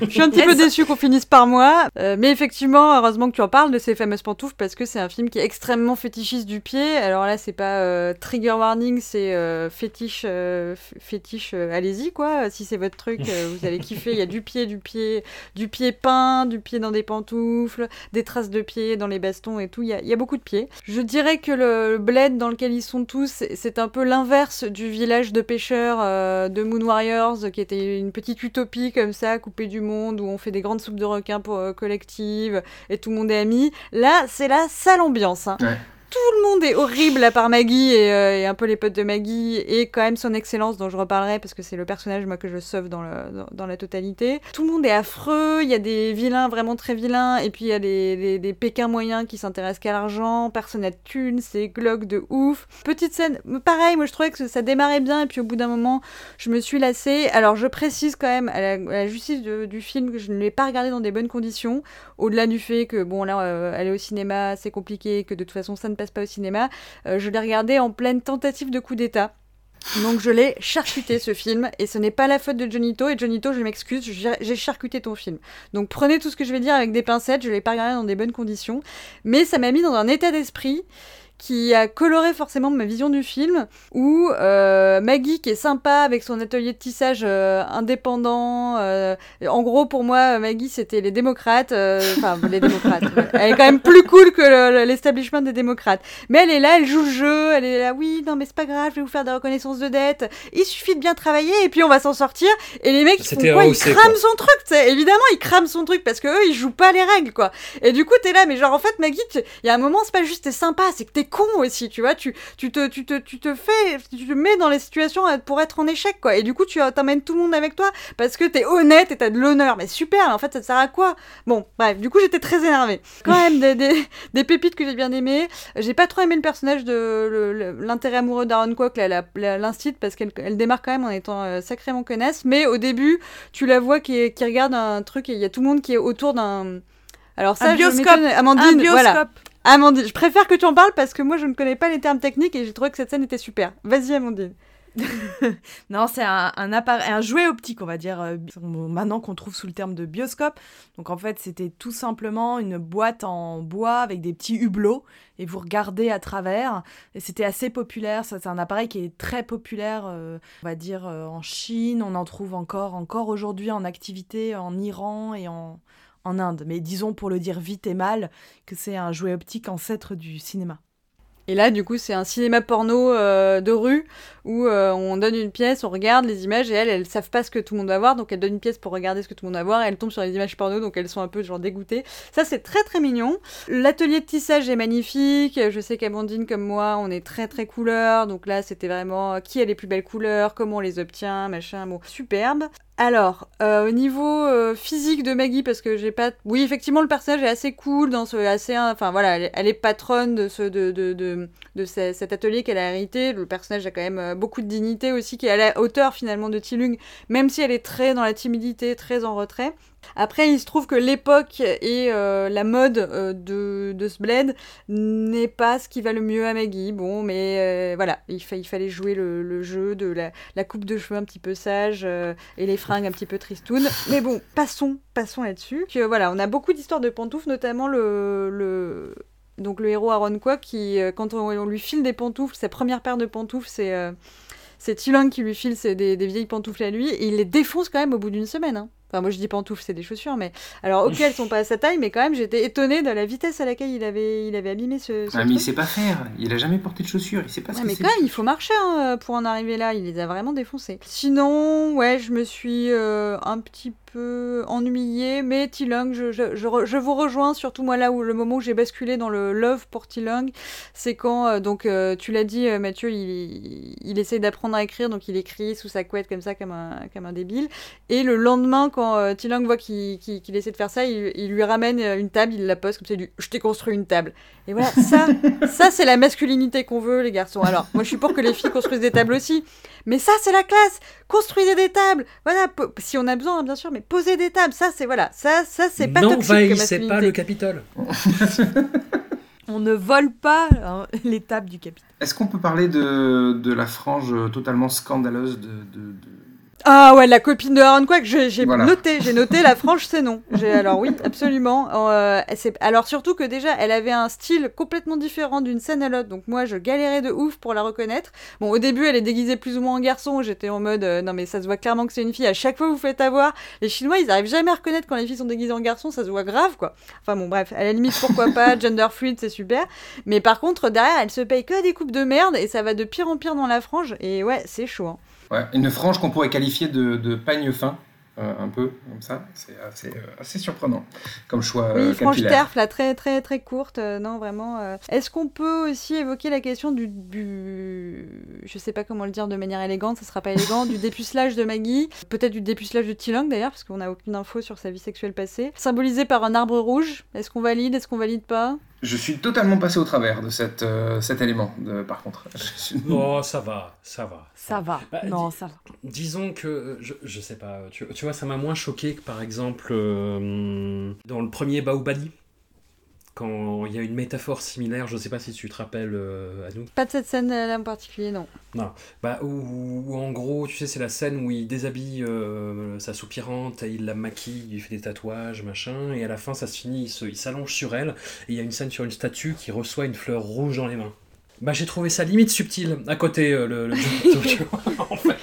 Je suis un petit peu déçue qu'on finisse par moi, euh, mais effectivement, heureusement que tu en parles de ces fameuses pantoufles parce que c'est un film qui est extrêmement fétichiste du pied. Alors là, c'est pas euh, trigger warning, c'est euh, fétiche, euh, fétiche. euh, allez-y quoi, si c'est votre truc, euh, vous allez kiffer. Il y a du pied, du pied, du pied peint, du pied dans des pantoufles, des traces de pied dans les bastons et tout. Il y a, il y a beaucoup de pieds. Je dirais que le, le bled dans lequel ils sont tous, c'est- c'est un peu l'inverse du village de pêcheurs euh, de Moon Warriors, qui était une petite utopie comme ça, coupée du monde, où on fait des grandes soupes de requins pour euh, collectives et tout le monde est ami. Là, c'est la sale ambiance. hein. Tout le monde est horrible à part Maggie et, euh, et un peu les potes de Maggie et quand même son excellence dont je reparlerai parce que c'est le personnage moi que je sauve dans, dans, la totalité. Tout le monde est affreux, il y a des vilains vraiment très vilains et puis il y a des, des, pékins moyens qui s'intéressent qu'à l'argent, personne n'a de thunes, c'est glauque de ouf. Petite scène, pareil, moi je trouvais que ça démarrait bien et puis au bout d'un moment je me suis lassée. Alors je précise quand même à la, justice du film que je ne l'ai pas regardé dans des bonnes conditions, au-delà du fait que bon là euh, aller au cinéma c'est compliqué, que de toute façon ça ne passe pas au cinéma, euh, je l'ai regardé en pleine tentative de coup d'état. Donc je l'ai charcuté ce film et ce n'est pas la faute de Jonito et Jonito je m'excuse j'ai charcuté ton film. Donc prenez tout ce que je vais dire avec des pincettes, je l'ai pas regardé dans des bonnes conditions, mais ça m'a mis dans un état d'esprit qui a coloré forcément ma vision du film, où euh, Maggie, qui est sympa avec son atelier de tissage euh, indépendant, euh, en gros pour moi Maggie c'était les démocrates, euh, enfin les démocrates, ouais. elle est quand même plus cool que le- le- l'establishment des démocrates. Mais elle est là, elle joue le jeu, elle est là, oui, non mais c'est pas grave, je vais vous faire des reconnaissances de dette, il suffit de bien travailler et puis on va s'en sortir. Et les mecs, ils font C'était quoi Ils crament quoi. son truc, évidemment ils crament son truc parce que eux ils jouent pas les règles quoi. Et du coup t'es là, mais genre en fait Maggie, il y a un moment c'est pas juste t'es sympa, c'est que t'es con aussi, tu vois, tu, tu, te, tu, te, tu te fais, tu te mets dans les situations pour être en échec quoi. Et du coup tu euh, t'emmènes tout le monde avec toi parce que t'es honnête et t'as de l'honneur. Mais super, en fait ça te sert à quoi? Bon, bref, du coup j'étais très énervée. Quand même des, des, des pépites que j'ai bien aimées. J'ai pas trop aimé le personnage de l'intérêt amoureux d'Aaron Kwok, l'instit, parce qu'elle elle démarre quand même en étant euh, sacrément connasse. Mais au début, tu la vois qui, qui regarde un truc et il y a tout le monde qui est autour d'un. Alors ça, Un je bioscope. Amandine, un voilà. Amandine, je préfère que tu en parles parce que moi je ne connais pas les termes techniques et j'ai trouvé que cette scène était super. Vas-y Amandine. Non, c'est un, un, un jouet optique, on va dire, euh, maintenant qu'on trouve sous le terme de bioscope. Donc en fait, c'était tout simplement une boîte en bois avec des petits hublots et vous regardez à travers. Et c'était assez populaire. C'est un appareil qui est très populaire, euh, on va dire, euh, en Chine. On en trouve encore, encore aujourd'hui en activité en Iran et en, en Inde. Mais disons, pour le dire vite et mal, que c'est un jouet optique ancêtre du cinéma. Et là, du coup, c'est un cinéma porno euh, de rue où euh, on donne une pièce, on regarde les images et elles, elles savent pas ce que tout le monde va voir, donc elles donnent une pièce pour regarder ce que tout le monde va voir et elles tombent sur les images porno, donc elles sont un peu genre dégoûtées. Ça, c'est très très mignon. L'atelier de tissage est magnifique. Je sais qu'Amandine, comme moi, on est très très couleur, donc là, c'était vraiment euh, qui a les plus belles couleurs, comment on les obtient, machin, bon, superbe. Alors, euh, au niveau euh, physique de Maggie, parce que j'ai pas. Oui, effectivement, le personnage est assez cool, dans ce, assez, enfin voilà, elle, est- patronne de ce, de, de, de, de ce- cet atelier qu'elle a hérité. Le personnage a quand même euh, beaucoup de dignité aussi, qui est à la hauteur finalement de Tilung, même si elle est très dans la timidité, très en retrait. Après, il se trouve que l'époque et euh, la mode euh, de, de ce bled n'est pas ce qui va le mieux à Maggie. Bon, mais euh, voilà, il, fa- il fallait jouer le, le jeu de la, la coupe de cheveux un petit peu sage et les fringues un petit peu tristounes. Mais bon, passons, passons là-dessus. Voilà, on a beaucoup d'histoires de pantoufles, notamment le, le donc le héros Aaron Kwok qui, quand on, lui file des pantoufles, sa première paire de pantoufles, c'est euh, qui lui file des vieilles pantoufles à lui et il les défonce quand même au bout d'une semaine. hein. Enfin, moi je dis pantoufles, c'est des chaussures, mais alors ok, elles sont pas à sa taille, mais quand même j'étais étonnée de la vitesse à laquelle il avait, il avait abîmé ce. ce Ah, mais il sait pas faire. Il a jamais porté de chaussures. Il sait pas ce Ouais, que mais quand même, il faut marcher hein, pour en arriver là. Il les a vraiment défoncés. Sinon, ouais, je me suis euh, un petit peu peu ennuyé, mais Tilung, je, je, je, vous rejoins, surtout moi là où le moment où j'ai basculé dans le love pour Tilung, c'est quand, euh, donc euh, tu l'as dit euh, Mathieu, il, il essaye d'apprendre à écrire, donc il écrit sous sa couette comme ça, comme un, comme un débile, et le lendemain quand Tilung voit qu'il qu'il essaie de faire ça, il, il lui ramène une table, il la pose comme ça, il dit je t'ai construit une table. Et voilà, ça, ça c'est la masculinité qu'on veut les garçons. Alors, moi je suis pour que les filles construisent des tables aussi, mais ça c'est la classe Construisez des tables Voilà, si on a besoin, hein, bien sûr, mais posez des tables, ça c'est voilà, ça, ça c'est pas toxique pas le Capitole. On ne vole pas hein, l'étape du capitaine. Est-ce qu'on peut parler de, de la frange totalement scandaleuse de, de- de- Ah ouais, la copine de Aaron Quack, j'ai j'ai Voilà. noté, j'ai noté la frange c'est non. J'ai- Alors oui, absolument. Euh, alors surtout que déjà, elle avait un style complètement différent d'une scène à l'autre, donc moi je galérais de ouf pour la reconnaître. Bon, au début, elle est déguisée plus ou moins en garçon, j'étais en mode euh, non mais ça se voit clairement que c'est une fille. À chaque fois vous faites avoir, les Chinois ils arrivent jamais à reconnaître quand les filles sont déguisées en garçon, ça se voit grave quoi. Enfin bon bref, à la limite pourquoi pas, gender fluid c'est super. Mais par contre derrière, elle se paye que des coupes de merde et ça va de pire en pire dans la frange et ouais c'est chaud. hein. Ouais, une frange qu'on pourrait qualifier de, de pagne fin, euh, un peu comme ça. C'est assez, euh, assez surprenant comme choix Oui, euh, capillaire. terf, là, très très très courte. non, vraiment. Est-ce qu'on peut aussi évoquer la question du, du. Je sais pas comment le dire de manière élégante, ça sera pas élégant, du dépucelage de Maggie, peut-être du dépucelage de Tilong d'ailleurs, parce qu'on n'a aucune info sur sa vie sexuelle passée, symbolisé par un arbre rouge. Est-ce qu'on valide Est-ce qu'on valide pas? Je suis totalement passé au travers de cette, euh, cet élément, de- par contre. Suis- Oh, ça va, ça va. Ça va. Bah, non, ça va. Disons que, euh, je, je sais pas, tu, tu vois, ça m'a moins choqué que par exemple euh, dans le premier Baobali, quand il y a une métaphore similaire, je sais pas si tu te rappelles, euh, Anouk. Pas de cette scène-là en particulier, non. Bah, où, où en gros, tu sais, c'est la scène où il déshabille euh, sa soupirante, et il la maquille, il fait des tatouages, machin, et à la fin, ça se finit, il s'allonge sur elle, et il y a une scène sur une statue qui reçoit une fleur rouge dans les mains. Bah, j'ai trouvé ça limite subtil, à côté euh, le, le en fait.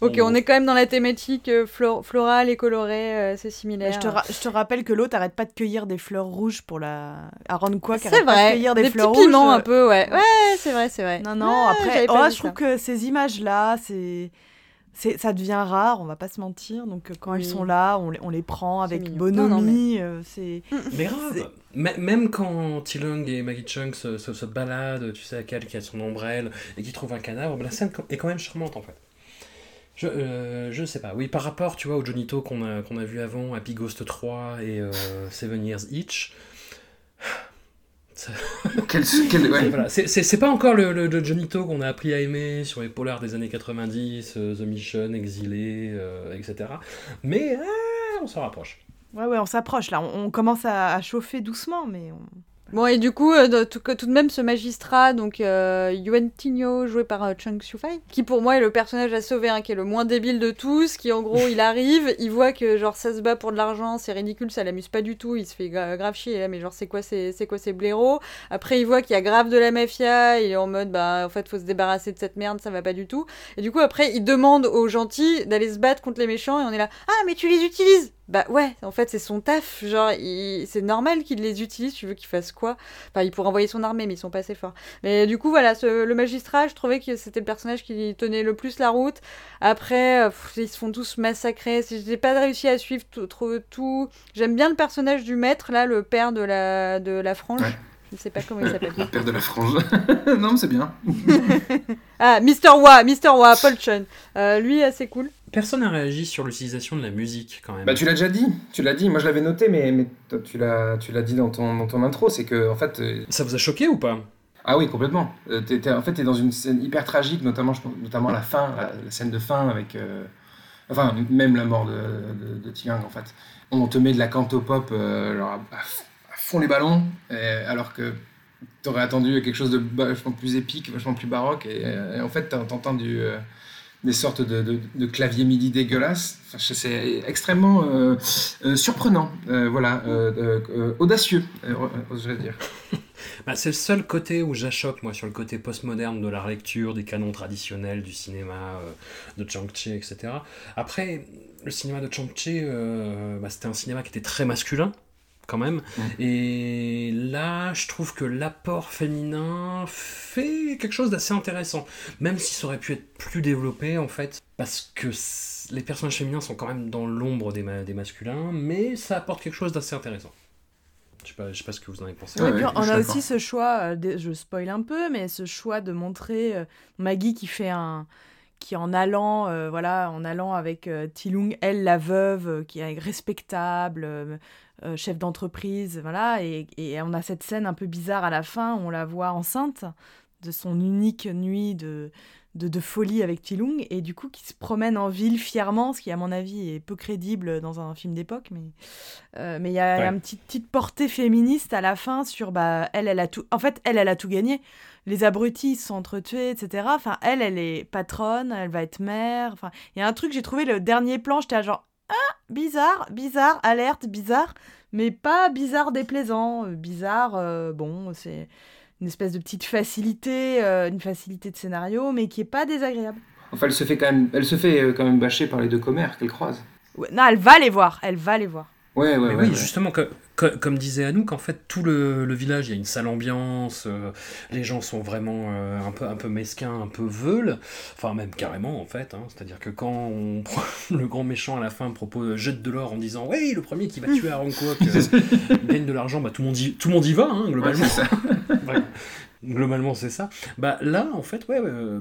Ok, on est quand même dans la thématique euh, flor- florale et colorée, euh, c'est similaire. Je te, ra- je te rappelle que l'autre arrête pas de cueillir des fleurs rouges pour la. Aaron Quack C'est arrête pas de vrai, cueillir des, des fleurs petits piments rouges. un peu, ouais. Ouais, c'est vrai, c'est vrai. Non, non, Ah, après, oh, je trouve que ces images-là, c'est. c'est- Ça devient rare, on va pas se mentir. Donc euh, quand Oui. elles sont là, on les, on les prend avec bonhomie. Non, non, mais- c'est Mais grave M- Même quand Tilung et Maggie Chung se, se, se baladent, tu sais, à quel qui a son ombrelle, et qui trouve un cadavre, la scène est quand même charmante en fait. Je, euh, je sais pas, oui, par rapport, tu vois, au Jonito qu'on a, qu'on a vu avant, Happy Ghost 3 et euh, Seven Years Each, Quel- quel- ouais. voilà, c'est- c'est c'est pas encore le, le, le Jonito qu'on a appris à aimer sur les polars des années 90, euh, The Mission, Exilé, euh, etc. Mais on s'en rapproche. Ouais, ouais, on s'approche là. On, on commence à, à chauffer doucement, mais on... Bon, et du coup, euh, tout, de même, ce magistrat, donc euh, Yuan Tinho, joué par euh, Chung Xiufei, qui pour moi est le personnage à sauver, hein, qui est le moins débile de tous, qui en gros, il arrive, il voit que genre ça se bat pour de l'argent, c'est ridicule, ça l'amuse pas du tout, il se fait gra- grave chier, là, mais genre c'est quoi ces, c'est quoi ces blaireaux? Après, il voit qu'il y a grave de la mafia, il est en mode, bah en fait, faut se débarrasser de cette merde, ça va pas du tout. Et du coup, après, il demande aux gentils d'aller se battre contre les méchants, et on est là, ah, mais tu les utilises bah ouais, en fait c'est son taf, genre il- c'est normal qu'il les utilise, tu veux qu'il fasse quoi? Enfin il pourrait envoyer son armée mais ils sont pas assez forts. Mais du coup voilà, ce- le magistrat, je trouvais que c'était le personnage qui tenait le plus la route. Après, euh, pff, ils se font tous massacrer, j'ai pas réussi à suivre tout. tout. J'aime bien le personnage du maître, là, le père de la, de la frange. Ouais. Je ne sais pas comment il s'appelle. Le père de la frange. non, mais c'est bien. Ah, Mr. Wa, Mr. Wa, Paul Chun. Euh, lui, assez cool. Personne n'a réagi sur l'utilisation de la musique quand même. Bah, tu l'as déjà dit. Tu l'as dit. Moi, je l'avais noté, mais, mais toi, tu l'as, tu l'as dit dans ton, dans ton intro. C'est que, en fait, euh, Ça vous a choqué ou pas? Ah oui, complètement. Euh, t'es- t'es- en fait, tu es dans une scène hyper tragique, notamment, je la fin, la, la scène de fin avec. euh, enfin, même la mort de, de, de Tiang, en fait. On te met de la cantopop euh, genre à, fond les ballons, et- alors que t'aurais attendu quelque chose de vachement plus épique, vachement plus baroque, et, et en fait, t'en- t'entends du. Des sortes de, de, claviers MIDI dégueulasses. C'est extrêmement euh, euh, surprenant, euh, voilà, euh, audacieux, oserais dire. Bah, c'est le seul côté où j'achoppe, moi, sur le côté postmoderne de la relecture, des canons traditionnels du cinéma, de Chang-Chi, etc. Après, le cinéma de Chang-Chi, bah, c'était un cinéma qui était très masculin, quand même. Mm. Et là, je trouve que l'apport féminin fait quelque chose d'assez intéressant, même si ça aurait pu être plus développé en fait, parce que les personnages féminins sont quand même dans l'ombre des, ma- des masculins, mais ça apporte quelque chose d'assez intéressant. Je sais pas, je sais pas ce que vous en avez pensé. Ouais, Et puis, ouais, on a aussi ce choix, euh, je spoil un peu, mais ce choix de montrer euh, Maggie qui fait un qui en allant euh, voilà en allant avec euh, Tilung elle la veuve euh, qui est respectable euh, chef d'entreprise voilà et, et on a cette scène un peu bizarre à la fin où on la voit enceinte de son unique nuit de de, de folie avec Tilung et du coup qui se promène en ville fièrement ce qui à mon avis est peu crédible dans un film d'époque mais euh, mais il y a Ouais. une petite, petite portée féministe à la fin sur bah elle elle a tout en fait elle elle a tout gagné. Les abrutis se sont entretués etc enfin elle elle est patronne elle va être mère. Enfin il y a un truc j'ai trouvé le dernier plan j'étais à genre ah bizarre bizarre alerte bizarre mais pas bizarre déplaisant euh, bizarre euh, bon c'est une espèce de petite facilité euh, une facilité de scénario mais qui est pas désagréable Enfin, elle se fait quand même, elle se fait quand même bâcher par les deux commères qu'elle croise. Ouais, non elle va les voir elle va les voir Ouais, ouais, Mais ouais. oui, ouais. justement, que- comme disait Anouk, en fait, tout le, le village, il y a une sale ambiance, euh, les gens sont vraiment euh, un, peu, un peu mesquins, un peu veules, enfin même carrément en fait, hein. c'est-à-dire que quand on, le grand méchant à la fin propose, jette de l'or en disant « Oui, le premier qui va tuer Kwok euh, gagne de l'argent », bah, tout, le monde y, tout le monde y va, hein, Ouais, globalement. ça. Ouais. Globalement, c'est ça. Bah là, en fait, ouais, euh,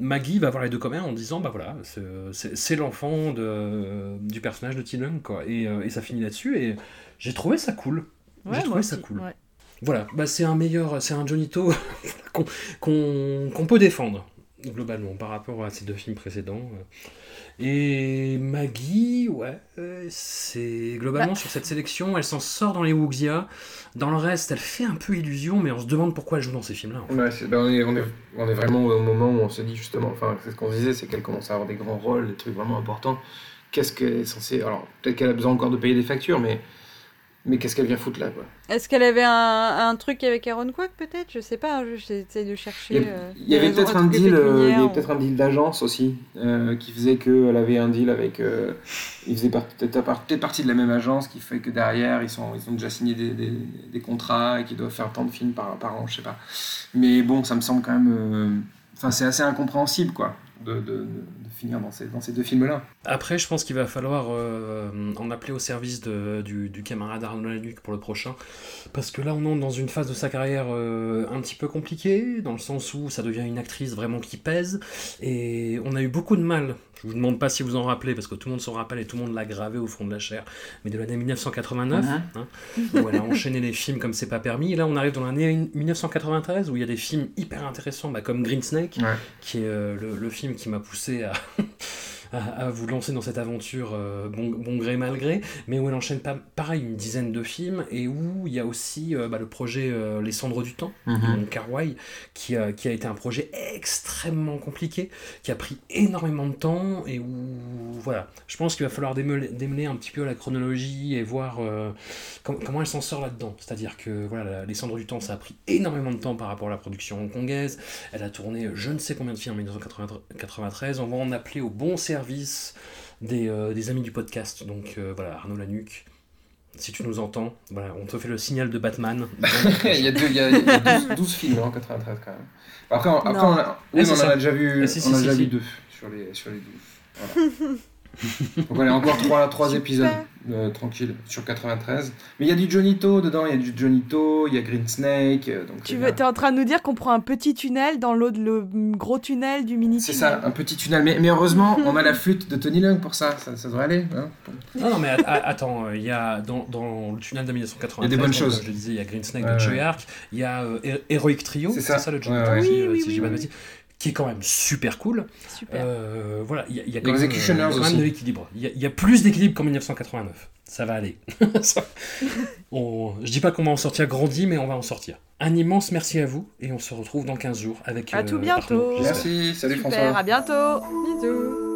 Maggie va voir les deux commères en disant, bah voilà, c'est- l'enfant du personnage de Tilung, quoi. Et, et ça finit là-dessus. Et j'ai trouvé ça cool. J'ai trouvé ça aussi, cool. ouais. Voilà, bah c'est un meilleur, c'est un Johnito qu'on peut défendre globalement par rapport à ces deux films précédents. Et Maggie, ouais, c'est globalement Bah. sur cette sélection, elle s'en sort dans les Wuxia. Dans le reste, elle fait un peu illusion, mais on se demande pourquoi elle joue dans ces films-là. en fait. Ouais, c'est- ben, on, est, on, est, on est vraiment au moment où on se dit justement, enfin, c'est ce qu'on disait, c'est qu'elle commence à avoir des grands rôles, des trucs vraiment importants. Qu'est-ce qu'elle est censée. Alors, peut-être qu'elle a besoin encore de payer des factures, mais, mais qu'est-ce qu'elle vient foutre là, quoi Est-ce qu'elle avait un, un truc avec Aaron Kwok peut-être? Je sais pas, je- j'essaie de chercher. Il y, a- euh, il y avait peut-être un deal, euh, il y pécuniaires avait ou- peut-être un deal d'agence aussi, euh, qui faisait qu'elle avait un deal avec. ils faisaient peut-être par- peut-être partie de la même agence, qui fait que derrière, ils, sont, ils ont déjà signé des, des, des contrats et qu'ils doivent faire tant de films par, par an, je sais pas. Mais bon, ça me semble quand même. Enfin, c'est assez incompréhensible, quoi, de, de, de- de finir dans ces, dans ces deux films-là. Après, je pense qu'il va falloir euh, en appeler au service de- du, du camarade Arnaud Lanuc pour le prochain. Parce que là, on entre dans une phase de sa carrière euh, un petit peu compliquée, dans le sens où ça devient une actrice vraiment qui pèse. Et on a eu beaucoup de mal. Je vous demande pas si vous en rappelez, parce que tout le monde s'en rappelle et tout le monde l'a gravé au fond de la chair. Mais de l'année 1989, Mhm. hein, où elle a enchaîné les films comme c'est pas permis. Et là, on arrive dans l'année 1993, où il y a des films hyper intéressants, bah, comme Green Snake, Ouais. qui est euh, le, le film qui m'a poussé à, à, à vous lancer dans cette aventure euh, bon, bon gré mal gré, mais où elle enchaîne pas, pareil une dizaine de films et où il y a aussi euh, bah, le projet euh, Les Cendres du Temps de Wong Kar-wai, qui, a- qui a été un projet extrêmement compliqué, qui a pris énormément de temps et où voilà, je pense qu'il va falloir démêler, démêler un petit peu la chronologie et voir com- comment elle s'en sort là-dedans. C'est-à-dire que voilà, la- Les Cendres du Temps, ça a pris énormément de temps par rapport à la production hongkongaise. Elle a tourné je ne sais combien de films en 1993. On va en appeler au bon service des, euh, des amis du podcast. Donc euh, voilà, Arnaud Lanuc, si tu nous entends, voilà, on te fait le signal de Batman. il y a, deux, il y a, il y a 12, 12 films hein, en 93 quand même. Après, on, après Non. on, a, oui, Ah, on en a déjà vu, Ah, si, si, on a si, déjà si. vu deux sur les, sur les 12. Voilà. Donc on a encore trois, trois épisodes euh, tranquilles sur 93. Mais il y a du Johnito dedans, il y a du Johnito, il y a Green Snake. euh, donc Tu veux, bien. t'es en train de nous dire qu'on prend un petit tunnel dans l'autre, le gros tunnel du mini C'est ça, un petit tunnel. Mais, mais heureusement, on a la flûte de Tony Lung pour ça, ça, ça devrait aller. hein. Non, non, mais attends, euh, il y a dans, dans le tunnel de 1993, Il y a des bonnes donc, choses. Comme je le disais, il y a Green Snake de. Ark, il y a euh, Her- Heroic Trio, C'est ça. ça, le jeu Ouais, ouais. si, Oui, euh, oui, si oui, j'ai pas de qui est quand même super cool. Super. Euh, voilà, il y a, il y a quand, même, euh, même de l'équilibre. Il y, a- il y a plus d'équilibre qu'en 1989. Ça va aller. Ça- on- je dis pas qu'on va en sortir grandi, mais on va en sortir. Un immense merci à vous et on se retrouve dans 15 jours avec. À tout euh, bientôt. Arnaud, j'espère. Merci, salut Super, François. à bientôt. Bisous.